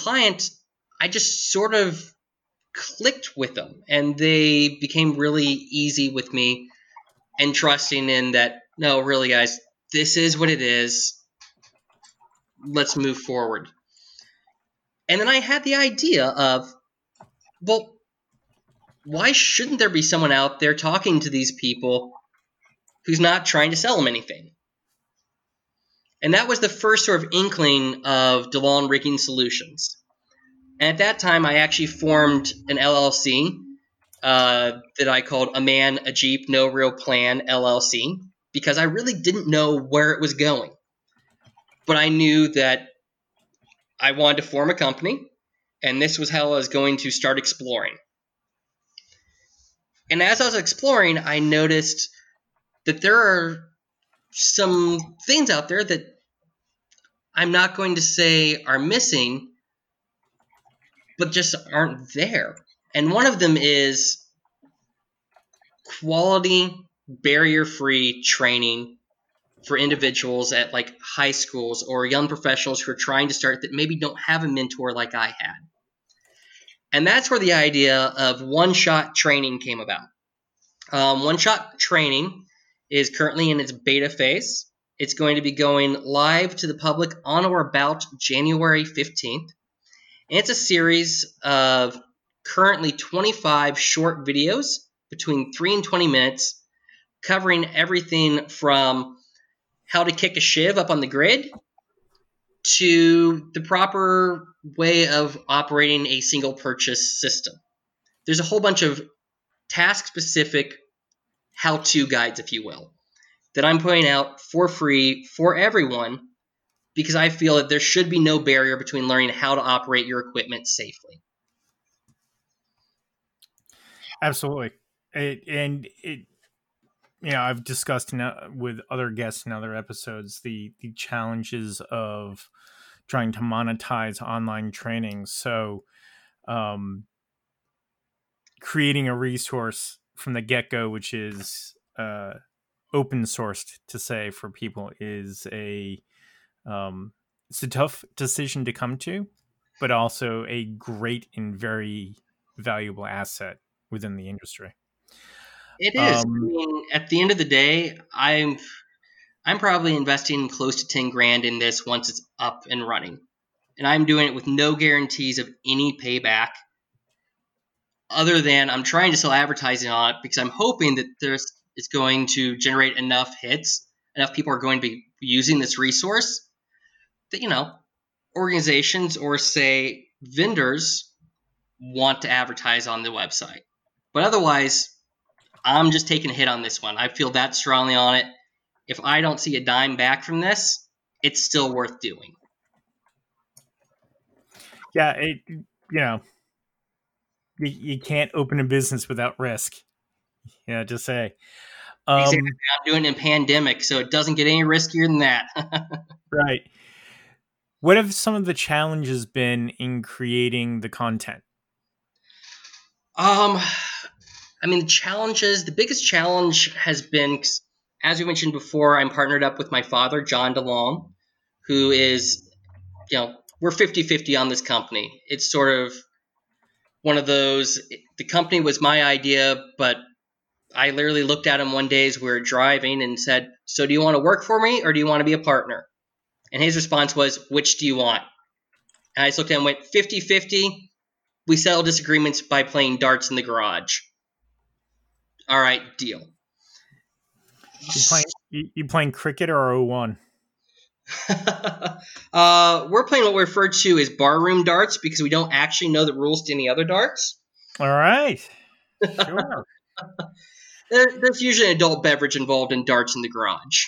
I just sort of clicked with them and they became really easy with me and trusting in that no really guys this is what it is let's move forward and then i had the idea of well why shouldn't there be someone out there talking to these people who's not trying to sell them anything and that was the first sort of inkling of DeLong Rigging Solutions. And at that time, I actually formed an LLC uh, that I called A Man, a Jeep, No Real Plan LLC because I really didn't know where it was going. But I knew that I wanted to form a company, and this was how I was going to start exploring. And as I was exploring, I noticed that there are some things out there that I'm not going to say are missing, but just aren't there. And one of them is quality, barrier free training for individuals at like high schools or young professionals who are trying to start that maybe don't have a mentor like I had. And that's where the idea of one shot training came about. Um, one shot training is currently in its beta phase. It's going to be going live to the public on or about January 15th. And it's a series of currently 25 short videos between 3 and 20 minutes covering everything from how to kick a sheave up on the grid to the proper way of operating a single purchase system. There's a whole bunch of task specific how to guides, if you will, that I'm putting out for free for everyone because I feel that there should be no barrier between learning how to operate your equipment safely. Absolutely. It, and it, know, I've discussed in, with other guests in other episodes the the challenges of trying to monetize online training. So, um, creating a resource from the get go, which is uh, open sourced to say for people, is a um, it's a tough decision to come to, but also a great and very valuable asset within the industry. It is. Um, I mean, at the end of the day, I'm I'm probably investing close to ten grand in this once it's up and running, and I'm doing it with no guarantees of any payback other than I'm trying to sell advertising on it because I'm hoping that there's it's going to generate enough hits, enough people are going to be using this resource that you know organizations or say vendors want to advertise on the website. But otherwise, I'm just taking a hit on this one. I feel that strongly on it. If I don't see a dime back from this, it's still worth doing. Yeah, it you know you, you can't open a business without risk. Yeah, just say. Um, I'm doing it in pandemic, so it doesn't get any riskier than that. right. What have some of the challenges been in creating the content? Um, I mean, the challenges. The biggest challenge has been, as we mentioned before, I'm partnered up with my father, John DeLong, who is, you know, we're 50-50 on this company. It's sort of one of those. The company was my idea, but I literally looked at him one day as we were driving and said, "So do you want to work for me or do you want to be a partner?" And his response was, "Which do you want?" And I just looked at him and went, 50-50. We settle disagreements by playing darts in the garage. All right, deal. You playing you, playing cricket or O one? uh, we're playing what we refer to as barroom darts because we don't actually know the rules to any other darts. All right. Sure. there, there's usually an adult beverage involved in darts in the garage.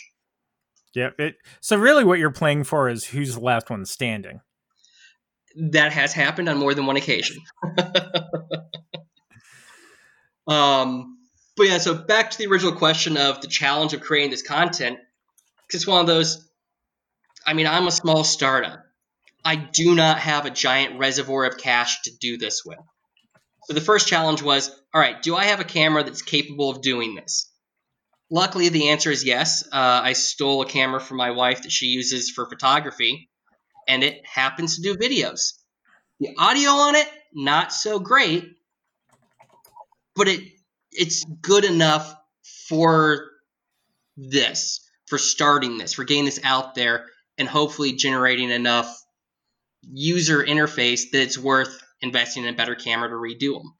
Yep. It, so really, what you're playing for is who's the last one standing. That has happened on more than one occasion. um, but yeah, so back to the original question of the challenge of creating this content. It's one of those I mean, I'm a small startup. I do not have a giant reservoir of cash to do this with. So the first challenge was all right, do I have a camera that's capable of doing this? Luckily, the answer is yes. Uh, I stole a camera from my wife that she uses for photography, and it happens to do videos. The audio on it, not so great, but it it's good enough for this, for starting this, for getting this out there, and hopefully generating enough user interface that it's worth investing in a better camera to redo them.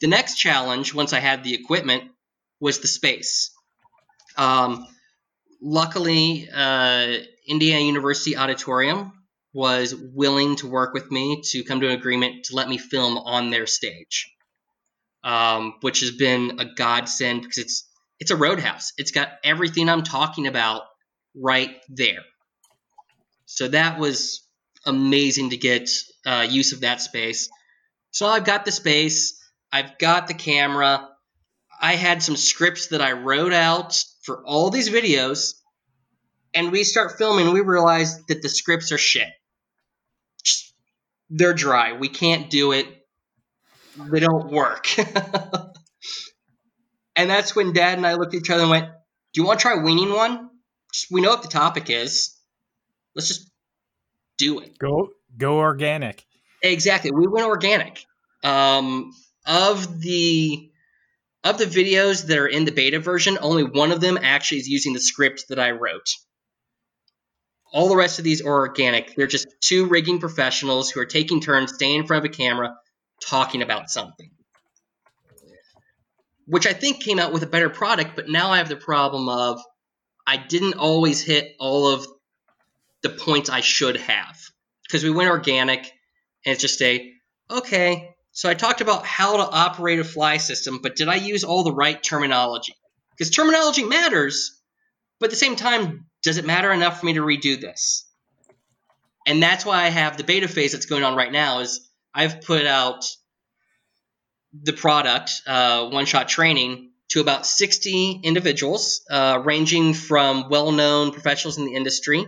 The next challenge, once I had the equipment, was the space. Um, luckily, uh, Indiana University Auditorium was willing to work with me to come to an agreement to let me film on their stage, um, which has been a godsend because it's it's a roadhouse. It's got everything I'm talking about right there. So that was amazing to get uh, use of that space. So I've got the space, I've got the camera. I had some scripts that I wrote out for all these videos, and we start filming. We realize that the scripts are shit. They're dry. We can't do it. They don't work. and that's when Dad and I looked at each other and went, "Do you want to try weaning one? Just, we know what the topic is. Let's just do it. Go go organic. Exactly. We went organic. Um, of the of the videos that are in the beta version, only one of them actually is using the script that I wrote. All the rest of these are organic. They're just two rigging professionals who are taking turns staying in front of a camera talking about something. Which I think came out with a better product, but now I have the problem of I didn't always hit all of the points I should have. Because we went organic and it's just a okay, so I talked about how to operate a fly system, but did I use all the right terminology? Because terminology matters, but at the same time, does it matter enough for me to redo this? And that's why I have the beta phase that's going on right now. Is I've put out the product, uh, one shot training, to about 60 individuals, uh, ranging from well known professionals in the industry,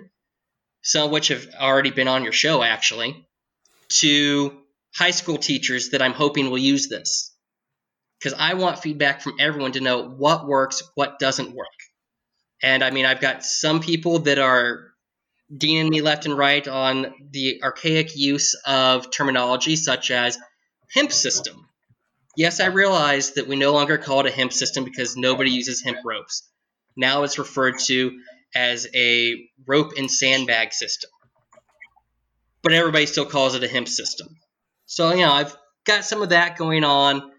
some of which have already been on your show actually, to high school teachers that I'm hoping will use this. Because I want feedback from everyone to know what works, what doesn't work. And I mean, I've got some people that are deaning me left and right on the archaic use of terminology such as hemp system. Yes, I realize that we no longer call it a hemp system because nobody uses hemp ropes. Now it's referred to as a rope and sandbag system. But everybody still calls it a hemp system. So, you know, I've got some of that going on.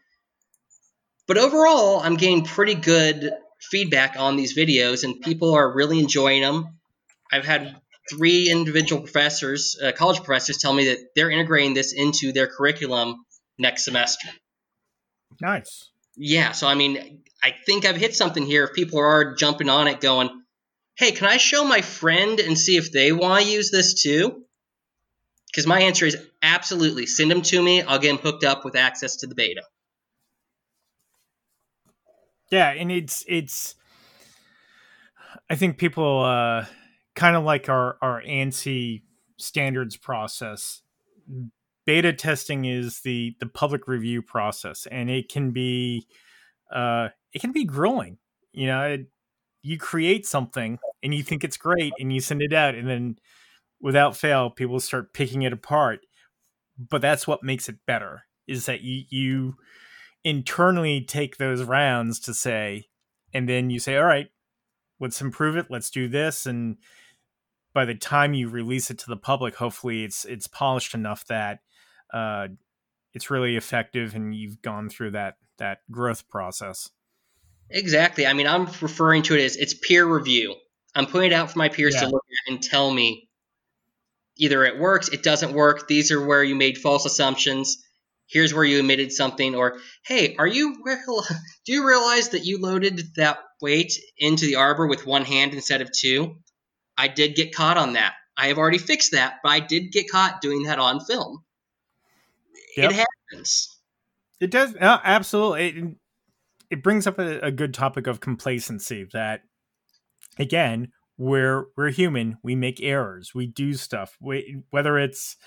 But overall, I'm getting pretty good feedback on these videos, and people are really enjoying them. I've had three individual professors, uh, college professors, tell me that they're integrating this into their curriculum next semester. Nice. Yeah, so I mean, I think I've hit something here. If people are jumping on it, going, "Hey, can I show my friend and see if they want to use this too?" Because my answer is absolutely. Send them to me. I'll get them hooked up with access to the beta. Yeah, and it's it's. I think people uh, kind of like our our ANSI standards process. Beta testing is the the public review process, and it can be uh, it can be grueling. You know, it, you create something and you think it's great, and you send it out, and then without fail, people start picking it apart. But that's what makes it better is that you you internally take those rounds to say, and then you say, all right, let's improve it. Let's do this. And by the time you release it to the public, hopefully it's it's polished enough that uh, it's really effective and you've gone through that that growth process. Exactly. I mean, I'm referring to it as it's peer review. I'm putting it out for my peers yeah. to look at and tell me either it works, it doesn't work. These are where you made false assumptions. Here's where you omitted something. Or, hey, are you real? Do you realize that you loaded that weight into the arbor with one hand instead of two? I did get caught on that. I have already fixed that, but I did get caught doing that on film. Yep. It happens. It does. Uh, absolutely. It, it brings up a, a good topic of complacency that, again, we're we're human we make errors we do stuff we, whether it's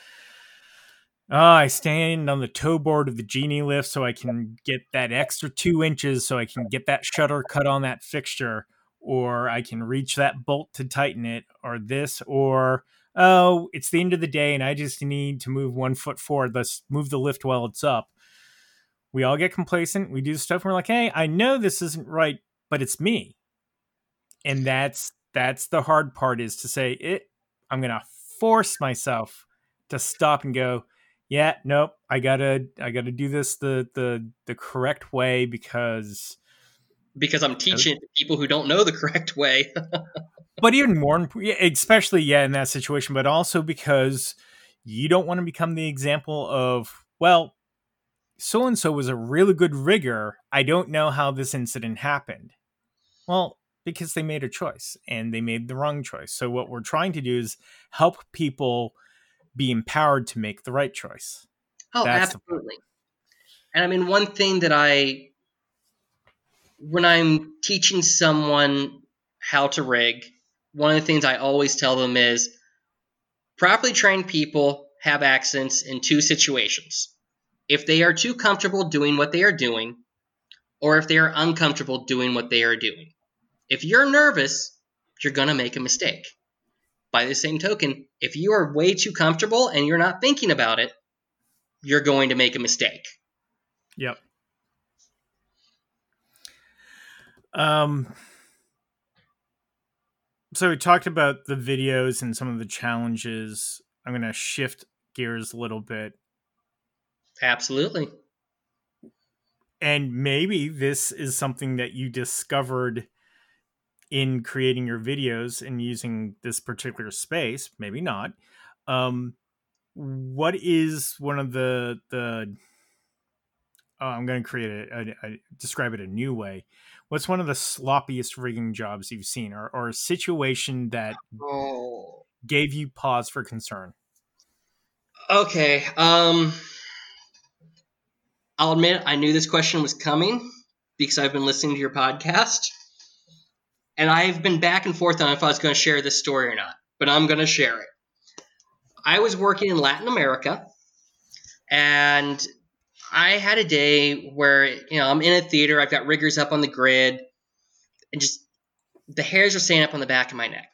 oh, i stand on the toe board of the genie lift so i can get that extra two inches so i can get that shutter cut on that fixture or i can reach that bolt to tighten it or this or oh it's the end of the day and i just need to move one foot forward let's move the lift while it's up we all get complacent. We do stuff. And we're like, hey, I know this isn't right, but it's me. And that's that's the hard part is to say it. I'm gonna force myself to stop and go. Yeah, nope. I gotta I gotta do this the the the correct way because because I'm teaching people who don't know the correct way. but even more, especially yeah, in that situation, but also because you don't want to become the example of well, so and so was a really good rigger. I don't know how this incident happened. Well, because they made a choice and they made the wrong choice. So what we're trying to do is help people be empowered to make the right choice. Oh, That's absolutely. And I mean, one thing that I when I'm teaching someone how to rig, one of the things I always tell them is properly trained people have accents in two situations. If they are too comfortable doing what they are doing, or if they are uncomfortable doing what they are doing. If you're nervous, you're going to make a mistake. By the same token, if you are way too comfortable and you're not thinking about it, you're going to make a mistake. Yep. Um, so we talked about the videos and some of the challenges. I'm going to shift gears a little bit. Absolutely. And maybe this is something that you discovered in creating your videos and using this particular space. Maybe not. Um, what is one of the the oh, I'm going to create a, a, a, describe it a new way. What's one of the sloppiest rigging jobs you've seen, or or a situation that oh. gave you pause for concern? Okay, um, I'll admit I knew this question was coming because I've been listening to your podcast, and I've been back and forth on if I was going to share this story or not. But I'm going to share it. I was working in Latin America, and I had a day where you know I'm in a theater. I've got riggers up on the grid, and just the hairs are standing up on the back of my neck.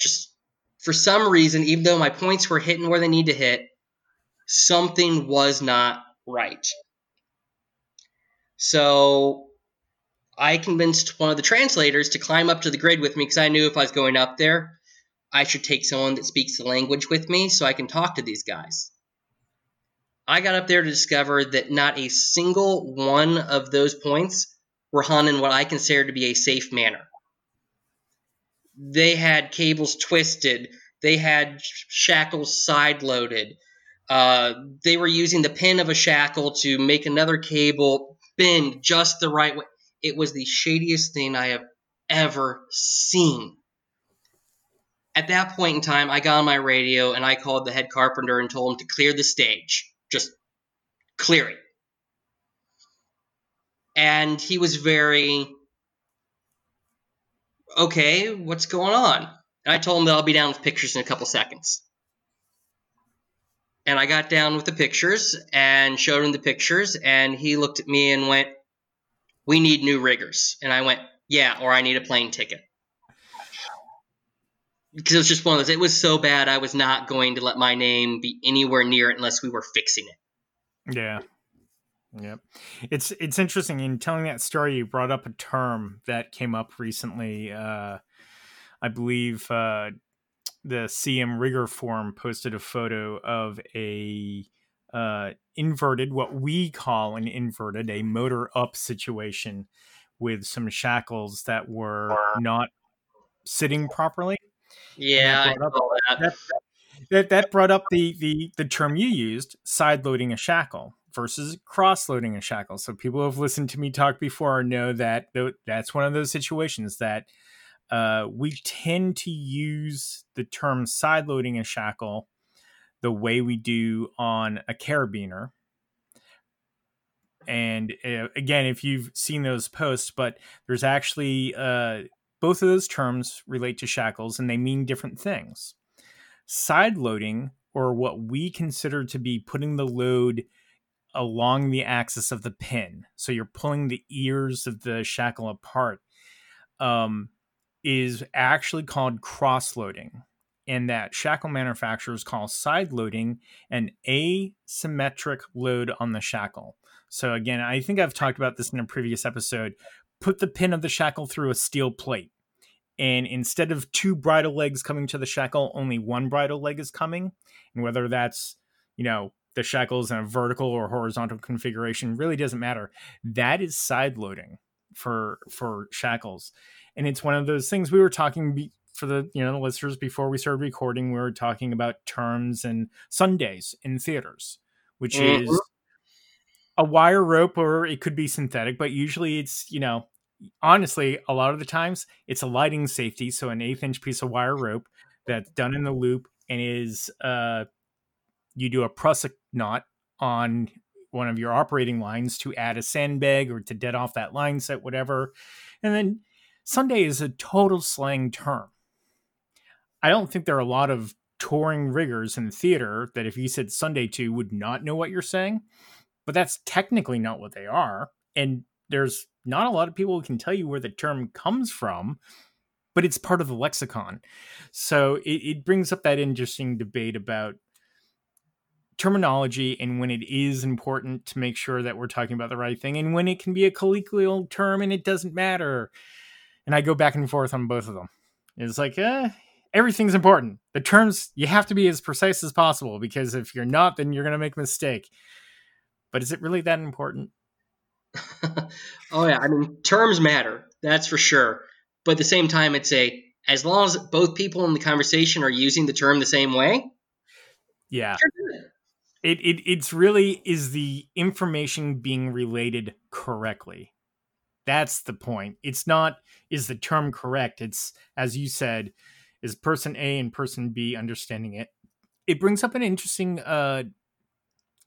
Just for some reason, even though my points were hitting where they need to hit, something was not right. So I convinced one of the translators to climb up to the grid with me because I knew if I was going up there, I should take someone that speaks the language with me so I can talk to these guys. I got up there to discover that not a single one of those points were hung in what I consider to be a safe manner. They had cables twisted, they had shackles side loaded. Uh, they were using the pin of a shackle to make another cable bend just the right way. It was the shadiest thing I have ever seen. At that point in time, I got on my radio and I called the head carpenter and told him to clear the stage just clear it. And he was very, okay, what's going on? And I told him that I'll be down with pictures in a couple seconds. And I got down with the pictures and showed him the pictures, and he looked at me and went, We need new riggers. And I went, Yeah, or I need a plane ticket because it was just one of those. It was so bad, I was not going to let my name be anywhere near it unless we were fixing it. Yeah. Yep. It's it's interesting in telling that story you brought up a term that came up recently. Uh I believe uh the CM Rigger forum posted a photo of a uh inverted what we call an inverted a motor up situation with some shackles that were not sitting properly yeah, that, that. That, that, that brought up the the the term you used, side loading a shackle versus cross loading a shackle. So people who have listened to me talk before know that that's one of those situations that uh, we tend to use the term side loading a shackle the way we do on a carabiner. And uh, again, if you've seen those posts, but there's actually uh, both of those terms relate to shackles and they mean different things. Side loading, or what we consider to be putting the load along the axis of the pin, so you're pulling the ears of the shackle apart, um, is actually called cross loading. and that shackle manufacturers call side loading an asymmetric load on the shackle. So, again, I think I've talked about this in a previous episode. Put the pin of the shackle through a steel plate. And instead of two bridle legs coming to the shackle, only one bridle leg is coming. And whether that's, you know, the shackles in a vertical or horizontal configuration really doesn't matter. That is side loading for for shackles. And it's one of those things we were talking be, for the you know the listeners before we started recording. We were talking about terms and Sundays in theaters, which mm-hmm. is a wire rope or it could be synthetic, but usually it's, you know, honestly, a lot of the times it's a lighting safety. So an eighth inch piece of wire rope that's done in the loop and is, uh, you do a prusik knot on one of your operating lines to add a sandbag or to dead off that line set, whatever. And then Sunday is a total slang term. I don't think there are a lot of touring riggers in theater that if you said Sunday to would not know what you're saying but that's technically not what they are. And there's not a lot of people who can tell you where the term comes from, but it's part of the lexicon. So it, it brings up that interesting debate about terminology and when it is important to make sure that we're talking about the right thing and when it can be a colloquial term and it doesn't matter. And I go back and forth on both of them. It's like, eh, everything's important. The terms, you have to be as precise as possible because if you're not, then you're going to make a mistake. But is it really that important? oh yeah, I mean terms matter. That's for sure. But at the same time, it's a as long as both people in the conversation are using the term the same way. Yeah. It, it it's really is the information being related correctly. That's the point. It's not is the term correct. It's as you said, is person A and person B understanding it. It brings up an interesting uh,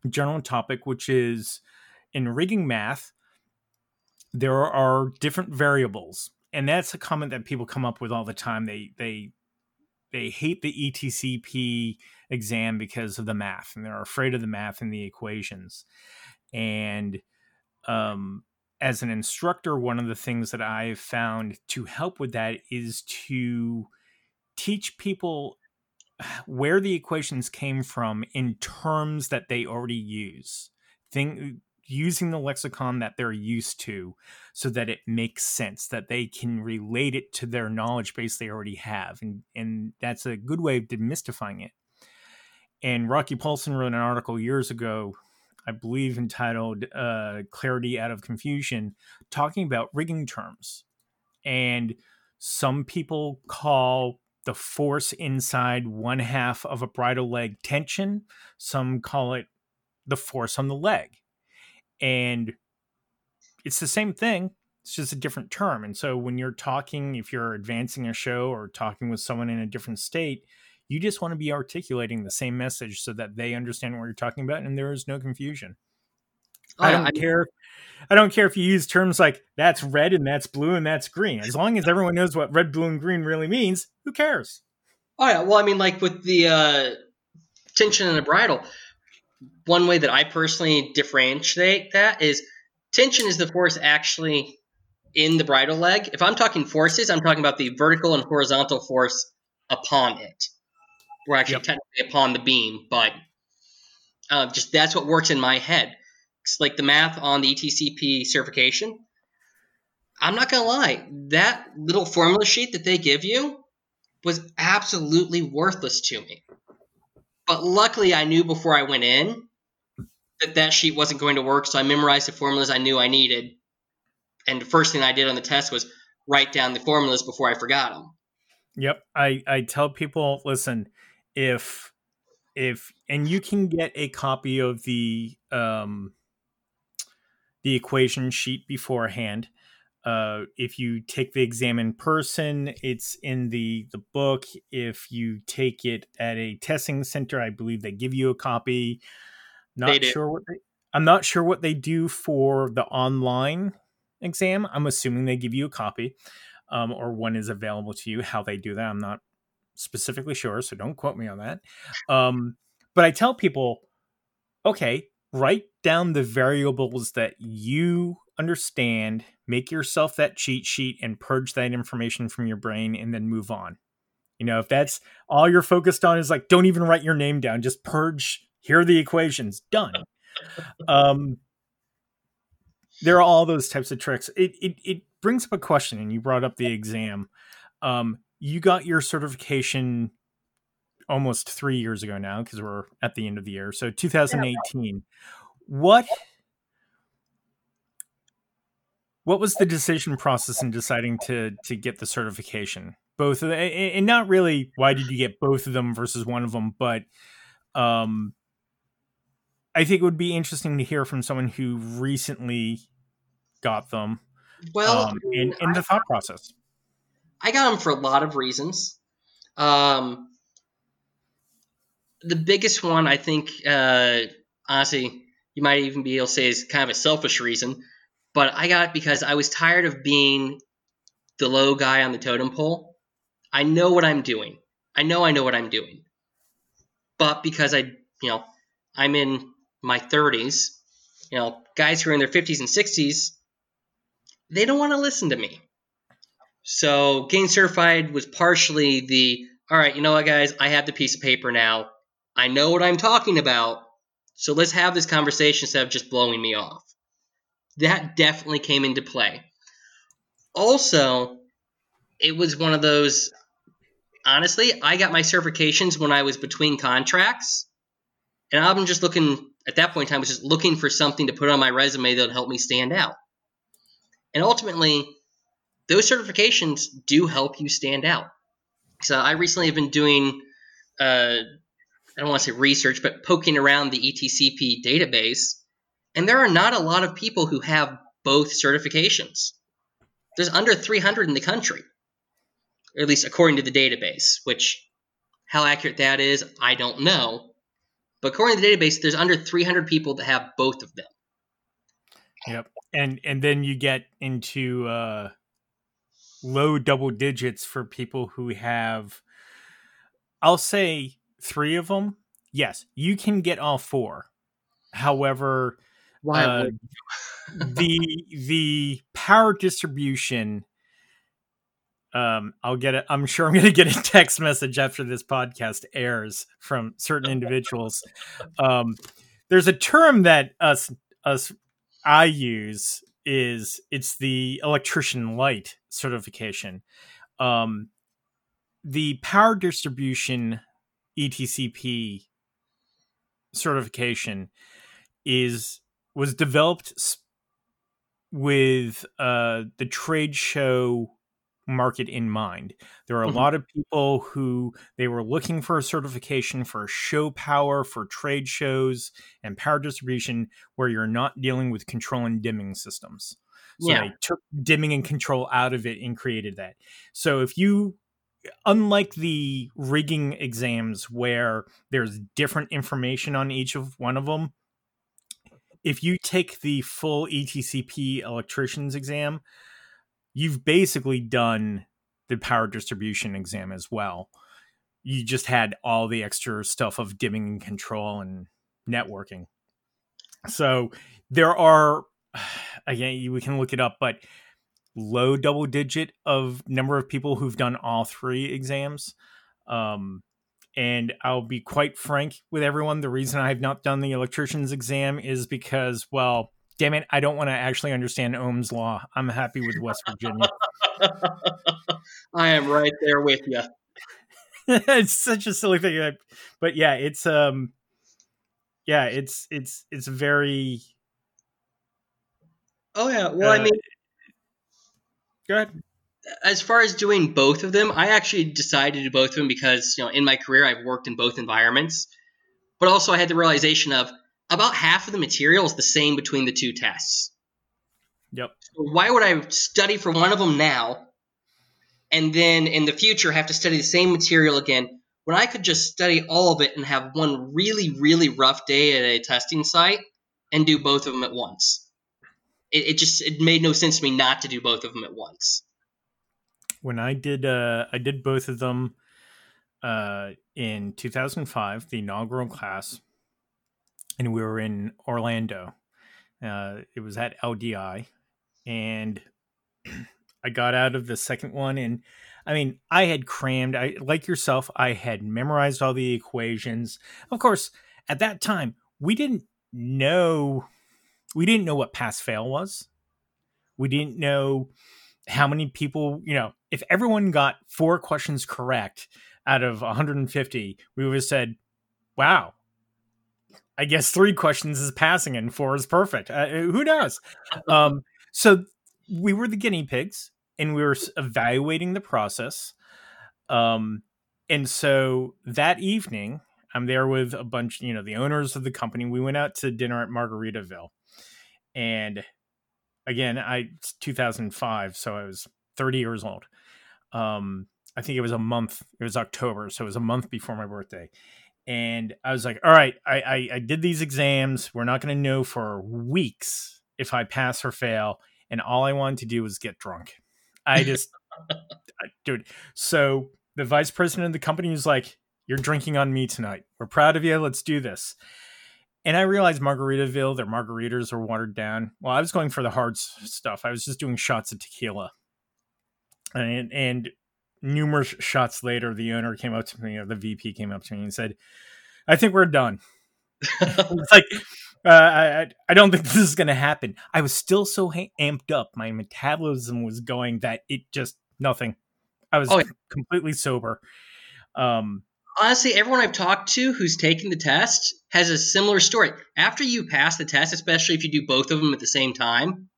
general topic, which is in rigging math, there are different variables. And that's a comment that people come up with all the time. They they they hate the ETCP exam because of the math and they're afraid of the math and the equations. And um, as an instructor, one of the things that I've found to help with that is to teach people where the equations came from in terms that they already use. Thing using the lexicon that they're used to so that it makes sense that they can relate it to their knowledge base they already have and and that's a good way of demystifying it and rocky paulson wrote an article years ago i believe entitled uh, clarity out of confusion talking about rigging terms and some people call the force inside one half of a bridle leg tension. Some call it the force on the leg. And it's the same thing, it's just a different term. And so when you're talking, if you're advancing a show or talking with someone in a different state, you just want to be articulating the same message so that they understand what you're talking about and there is no confusion. Oh, I don't I, care. I don't care if you use terms like that's red and that's blue and that's green. As long as everyone knows what red, blue, and green really means, who cares? Oh yeah. Well, I mean, like with the uh, tension and a bridle, one way that I personally differentiate that is tension is the force actually in the bridle leg. If I'm talking forces, I'm talking about the vertical and horizontal force upon it. We're actually yep. technically upon the beam, but uh, just that's what works in my head like the math on the ETCP certification, I'm not gonna lie, that little formula sheet that they give you was absolutely worthless to me. But luckily, I knew before I went in that that sheet wasn't going to work, so I memorized the formulas I knew I needed. And the first thing I did on the test was write down the formulas before I forgot them. Yep, I I tell people, listen, if if and you can get a copy of the um the equation sheet beforehand. Uh, if you take the exam in person, it's in the the book. If you take it at a testing center, I believe they give you a copy. Not sure what they, I'm not sure what they do for the online exam. I'm assuming they give you a copy, um, or one is available to you. How they do that, I'm not specifically sure, so don't quote me on that. Um, but I tell people, okay, write down the variables that you understand, make yourself that cheat sheet and purge that information from your brain and then move on. You know, if that's all you're focused on is like, don't even write your name down, just purge. Here are the equations. Done. um, there are all those types of tricks. It it it brings up a question, and you brought up the exam. Um, you got your certification almost three years ago now because we're at the end of the year. So 2018. What what was the decision process in deciding to to get the certification? Both of them, and not really why did you get both of them versus one of them, but um, I think it would be interesting to hear from someone who recently got them. Well, um, in, in the thought process. I got them for a lot of reasons. Um, the biggest one, I think, uh, honestly, you might even be able to say is kind of a selfish reason, but I got it because I was tired of being the low guy on the totem pole. I know what I'm doing. I know I know what I'm doing. But because I, you know, I'm in my 30s, you know, guys who are in their 50s and 60s, they don't want to listen to me. So getting certified was partially the all right, you know what, guys, I have the piece of paper now. I know what I'm talking about. So let's have this conversation instead of just blowing me off. That definitely came into play. Also, it was one of those. Honestly, I got my certifications when I was between contracts, and I'm just looking at that point in time, was just looking for something to put on my resume that would help me stand out. And ultimately, those certifications do help you stand out. So I recently have been doing, uh, I don't want to say research, but poking around the ETCP database, and there are not a lot of people who have both certifications. There's under 300 in the country, or at least according to the database, which how accurate that is, I don't know. But according to the database, there's under 300 people that have both of them. Yep. And and then you get into uh low double digits for people who have I'll say 3 of them. Yes, you can get all four. However, Why uh, the the power distribution um i'll get it i'm sure i'm going to get a text message after this podcast airs from certain individuals um there's a term that us us i use is it's the electrician light certification um the power distribution etcp certification is was developed with uh, the trade show market in mind. There are a Mhm. lot of people who they were looking for a certification for show power for trade shows and power distribution where you're not dealing with control and dimming systems. So Yeah. they took dimming and control out of it and created that. So if you unlike the rigging exams where there's different information on each of one of them if you take the full ETCP electrician's exam, you've basically done the power distribution exam as well. You just had all the extra stuff of dimming and control and networking. So there are, again, we can look it up, but low double digit of number of people who've done all three exams. Um, and I'll be quite frank with everyone. The reason I have not done the electrician's exam is because, well, damn it, I don't want to actually understand Ohm's law. I'm happy with West Virginia. I am right there with you. it's such a silly thing, but yeah, it's um, yeah, it's it's it's very. Oh yeah. Well, I Uh, mean, Go ahead. as far as doing both of them, I actually decided to do both of them because you know in my career I've worked in both environments, but also I had the realization of about half of the material is the same between the two tests. Yep. So why would I study for one of them now, and then in the future have to study the same material again when I could just study all of it and have one really really rough day at a testing site and do both of them at once. It, it just it made no sense to me not to do both of them at once. when I did uh I did both of them uh in 2005 the inaugural class and we were in Orlando uh it was at LDI and I got out of the second one and I mean, I had crammed. I like yourself. I had memorized all the equations. Of course, at that time, we didn't know. We didn't know what pass fail was. We didn't know how many people. You know, if everyone got four questions correct out of 150, we would have said, "Wow, I guess three questions is passing and four is perfect. Uh, who knows? Um, so we were the guinea pigs and we were evaluating the process. Um, and so that evening, I'm there with a bunch, you know, the owners of the company. We went out to dinner at Margaritaville. And again, I 2005, so I was 30 years old. Um, I think it was a month. It was October, so it was a month before my birthday and I was like, all right, I, I, I did these exams. We're not going to know for weeks if I pass or fail. And all I wanted to do was get drunk. I just, I, dude. So the vice president of the company was like, you're drinking on me tonight. We're proud of you. Let's do this. And I realized Margaritaville, their margaritas are watered down. Well, I was going for the hard stuff. I was just doing shots of tequila. And, and numerous shots later, the owner came up to me, or the VP came up to me and said, "I think we're done." it's like uh, I I don't think this is going to happen. I was still so ha- amped up, my metabolism was going that it just nothing. I was oh, yeah. completely sober. Um, Honestly, everyone I've talked to who's taken the test has a similar story. After you pass the test, especially if you do both of them at the same time,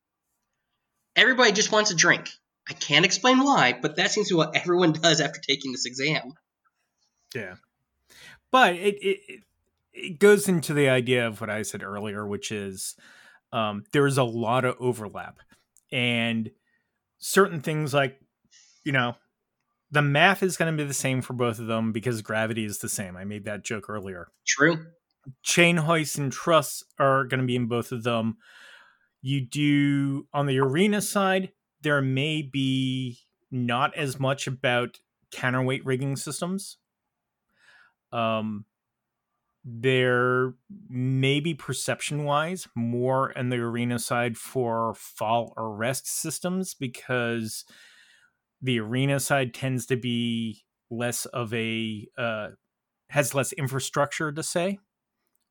everybody just wants a drink. I can't explain why, but that seems to be what everyone does after taking this exam. Yeah, but it it it goes into the idea of what I said earlier, which is um, there is a lot of overlap, and certain things like you know the math is going to be the same for both of them because gravity is the same. I made that joke earlier. True. Chain hoists and truss are going to be in both of them. You do on the arena side, there may be not as much about counterweight rigging systems. Um, there may be perception wise more in the arena side for fall arrest systems because the arena side tends to be less of a uh, has less infrastructure to say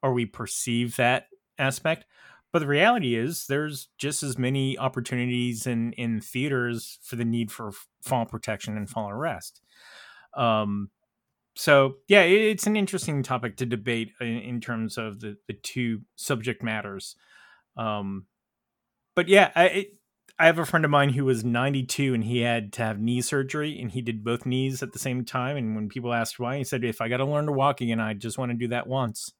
or we perceive that aspect but the reality is, there's just as many opportunities in in theaters for the need for fall protection and fall arrest. Um, so yeah, it, it's an interesting topic to debate in, in, terms of the the two subject matters. Um, but yeah, I it, I have a friend of mine who was 92 and he had to have knee surgery and he did both knees at the same time. And when people asked why, he said, "If I got to learn to walk again, I just want to do that once."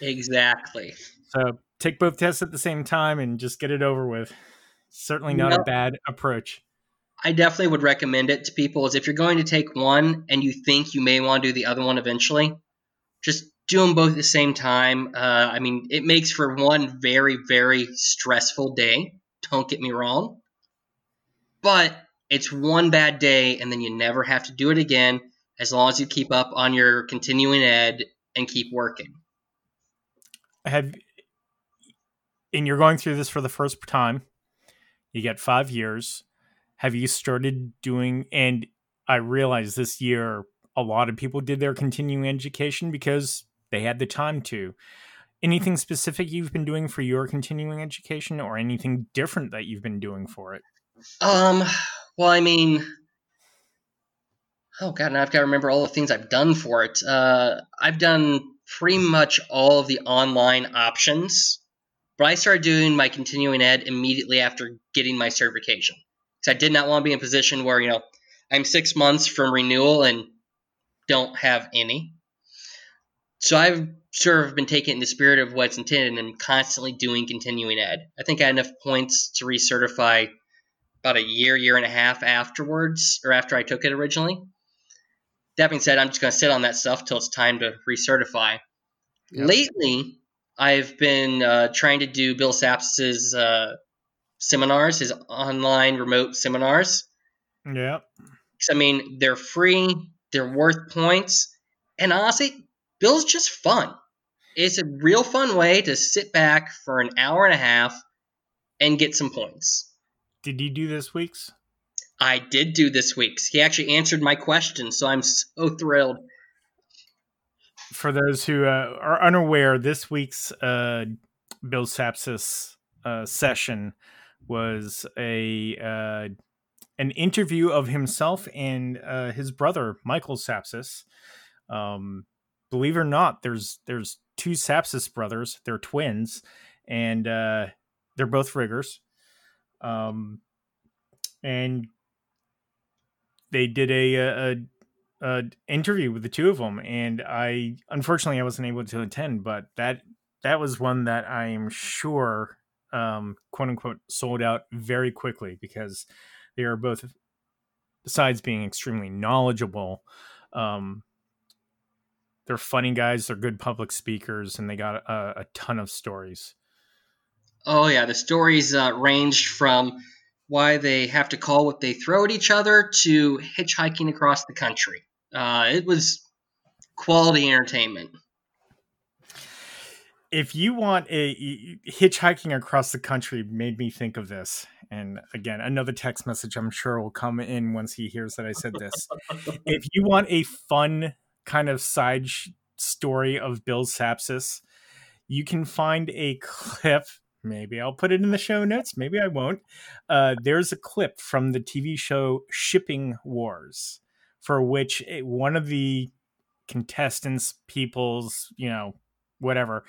Exactly. So take both tests at the same time and just get it over with. Certainly not a bad approach. I definitely would recommend it to people is if you're going to take one and you think you may want to do the other one eventually, just do them both at the same time. Uh, I mean, it makes for one very, very stressful day. Don't get me wrong. But it's one bad day and then you never have to do it again as long as you keep up on your continuing ed and keep working. Have and you're going through this for the first time. You get five years. Have you started doing? And I realize this year a lot of people did their continuing education because they had the time to. Anything specific you've been doing for your continuing education, or anything different that you've been doing for it? Um. Well, I mean, oh god, now I've got to remember all the things I've done for it. Uh, I've done pretty much all of the online options but I started doing my continuing ed immediately after getting my certification because I did not want to be in a position where you know I'm six months from renewal and don't have any. So I've sort of been taking it in the spirit of what's intended and I'm constantly doing continuing ed. I think I had enough points to recertify about a year, year and a half afterwards, or after I took it originally. That being said, I'm just going to sit on that stuff till it's time to recertify. Yep. Lately, I've been uh, trying to do Bill Sapsis's uh, seminars, his online remote seminars. Yeah. I mean, they're free, they're worth points, and honestly, Bill's just fun. It's a real fun way to sit back for an hour and a half and get some points. Did you do this week's? I did do this week's. He actually answered my question, so I'm so thrilled. For those who uh, are unaware, this week's uh, Bill Sapsis uh, session was a uh, an interview of himself and uh, his brother Michael Sapsis. Um, believe it or not, there's there's two Sapsis brothers. They're twins, and uh, they're both riggers. Um, and they did a, a, a interview with the two of them, and I unfortunately I wasn't able to attend, but that that was one that I am sure, um, quote unquote, sold out very quickly because they are both, besides being extremely knowledgeable, um, they're funny guys. They're good public speakers, and they got a, a ton of stories. Oh yeah, the stories uh, ranged from why they have to call what they throw at each other to hitchhiking across the country. Uh, it was quality entertainment. If you want a hitchhiking across the country, made me think of this. And again, another text message I'm sure will come in once he hears that I said this. if you want a fun kind of side sh- story of Bill Sapsis, you can find a clip maybe I'll put it in the show notes. Maybe I won't. Uh, there's a clip from the TV show Shipping Wars, for which one of the contestants, people's, you know, whatever.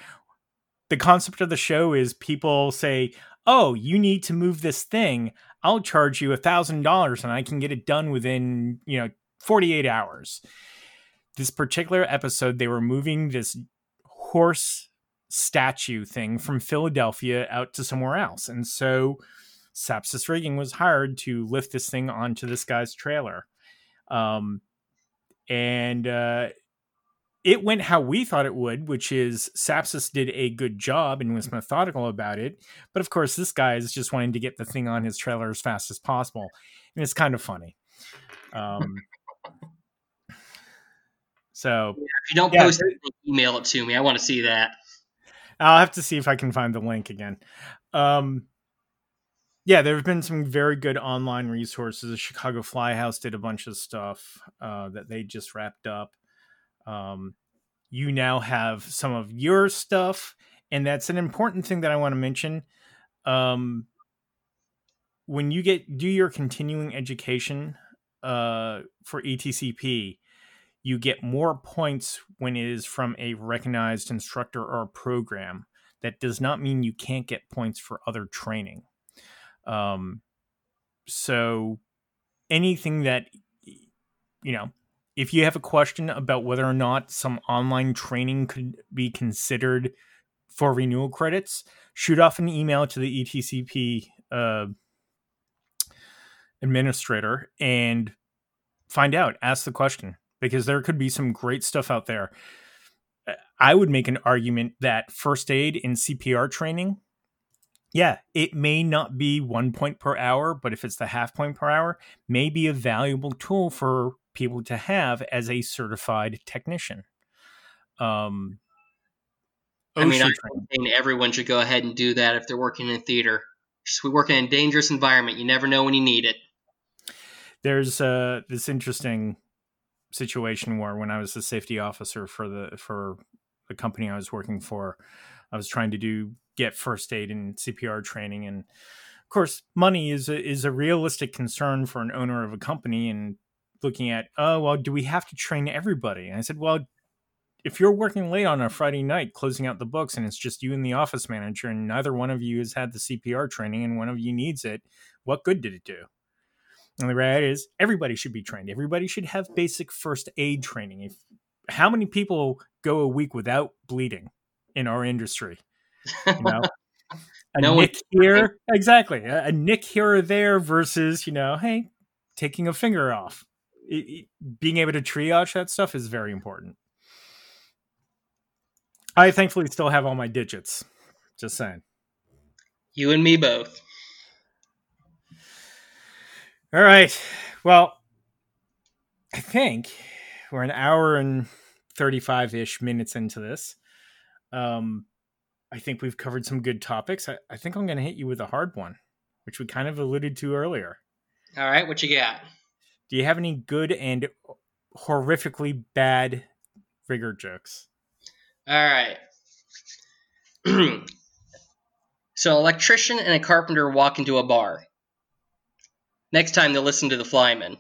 The concept of the show is people say, "Oh, you need to move this thing. I'll charge you a thousand dollars, and I can get it done within, you know, 48 hours." This particular episode, they were moving this horse statue thing from Philadelphia out to somewhere else. And so Sapsis Rigging was hired to lift this thing onto this guy's trailer. Um, and uh, it went how we thought it would, which is Sapsis did a good job and was methodical about it. But of course, this guy is just wanting to get the thing on his trailer as fast as possible. And it's kind of funny. Um, so if you don't yeah, post it, email it to me. I want to see that. I'll have to see if I can find the link again. Um, yeah, there have been some very good online resources. The Chicago Fly House did a bunch of stuff uh, that they just wrapped up. Um, you now have some of your stuff, and that's an important thing that I want to mention. Um, when you get do your continuing education uh, for ETCP, you get more points when it is from a recognized instructor or program. That does not mean you can't get points for other training. Um, so anything that you know, if you have a question about whether or not some online training could be considered for renewal credits, shoot off an email to the ETCP uh, administrator and find out. Ask the question because there could be some great stuff out there. Uh, I would make an argument that first aid and CPR training, yeah, it may not be one point per hour, but if it's the half point per hour, may be a valuable tool for people to have as a certified technician. Um, I mean, I think everyone should go ahead and do that if they're working in theater. Just we work in a dangerous environment. You never know when you need it. There's uh, this interesting situation where when I was the safety officer for the for the company I was working for, I was trying to do get first aid and CPR training. And of course money is a, is a realistic concern for an owner of a company and looking at oh well do we have to train everybody? And I said well if you're working late on a Friday night closing out the books and it's just you and the office manager and neither one of you has had the CPR training and one of you needs it what good did it do and the reality is, everybody should be trained. Everybody should have basic first aid training. If how many people go a week without bleeding in our industry? You know, a no nick here, exactly. A, a, nick here or there versus you know, hey, taking a finger off. It, it, being able to triage that stuff is very important. I thankfully still have all my digits. Just saying. You and me both. All right. Well, I think we're an hour and 35 ish minutes into this. Um, I think we've covered some good topics. I, I think I'm going to hit you with a hard one, which we kind of alluded to earlier. All right, what you got? Do you have any good and horrifically bad rigger jokes? All right. so, an electrician and a carpenter walk into a bar. Next time they'll listen to the flyman.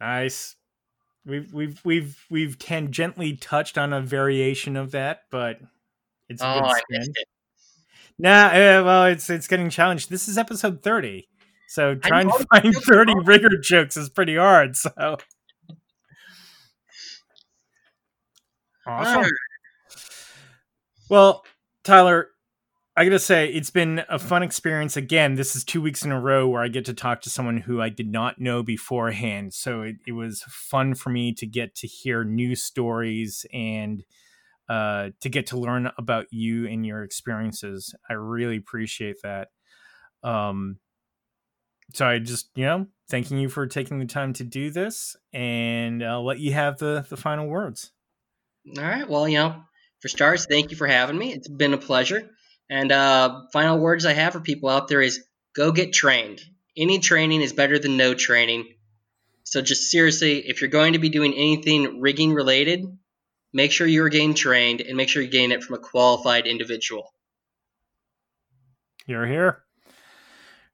Nice. We've we've we've we've tangentially touched on a variation of that, but it's a Oh, good I spin. missed it. Nah, uh, well, it's it's getting challenged. This is episode thirty, so trying to find thirty rigger jokes is pretty hard. So awesome. Well, Tyler, I gotta say it's been a fun experience. Again, this is two weeks in a row where I get to talk to someone who I did not know beforehand. So it, it was fun for me to get to hear new stories and uh, to get to learn about you and your experiences. I really appreciate that. Um, so I just, you know, thanking you for taking the time to do this, and I'll let you have the the final words. All right. Well, you know, for starters, thank you for having me. It's been a pleasure. And uh, final words I have for people out there is go get trained. Any training is better than no training. So just seriously, if you're going to be doing anything rigging related, make sure you're getting trained and make sure you're getting it from a qualified individual. You're here.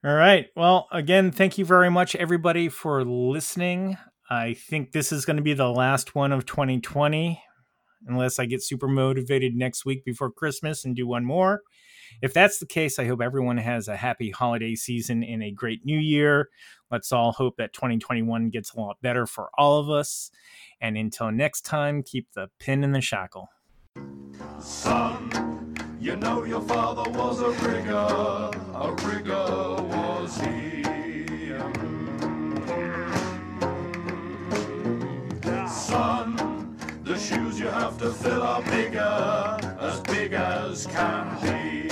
All right. Well, again, thank you very much, everybody, for listening. I think this is going to be the last one of 2020, unless I get super motivated next week before Christmas and do one more. If that's the case, I hope everyone has a happy holiday season and a great new year. Let's all hope that 2021 gets a lot better for all of us. And until next time, keep the pin in the shackle. Son, you know your father was a rigger, a rigger was he. Mm. Son, the shoes you have to fill are bigger, as big as can be.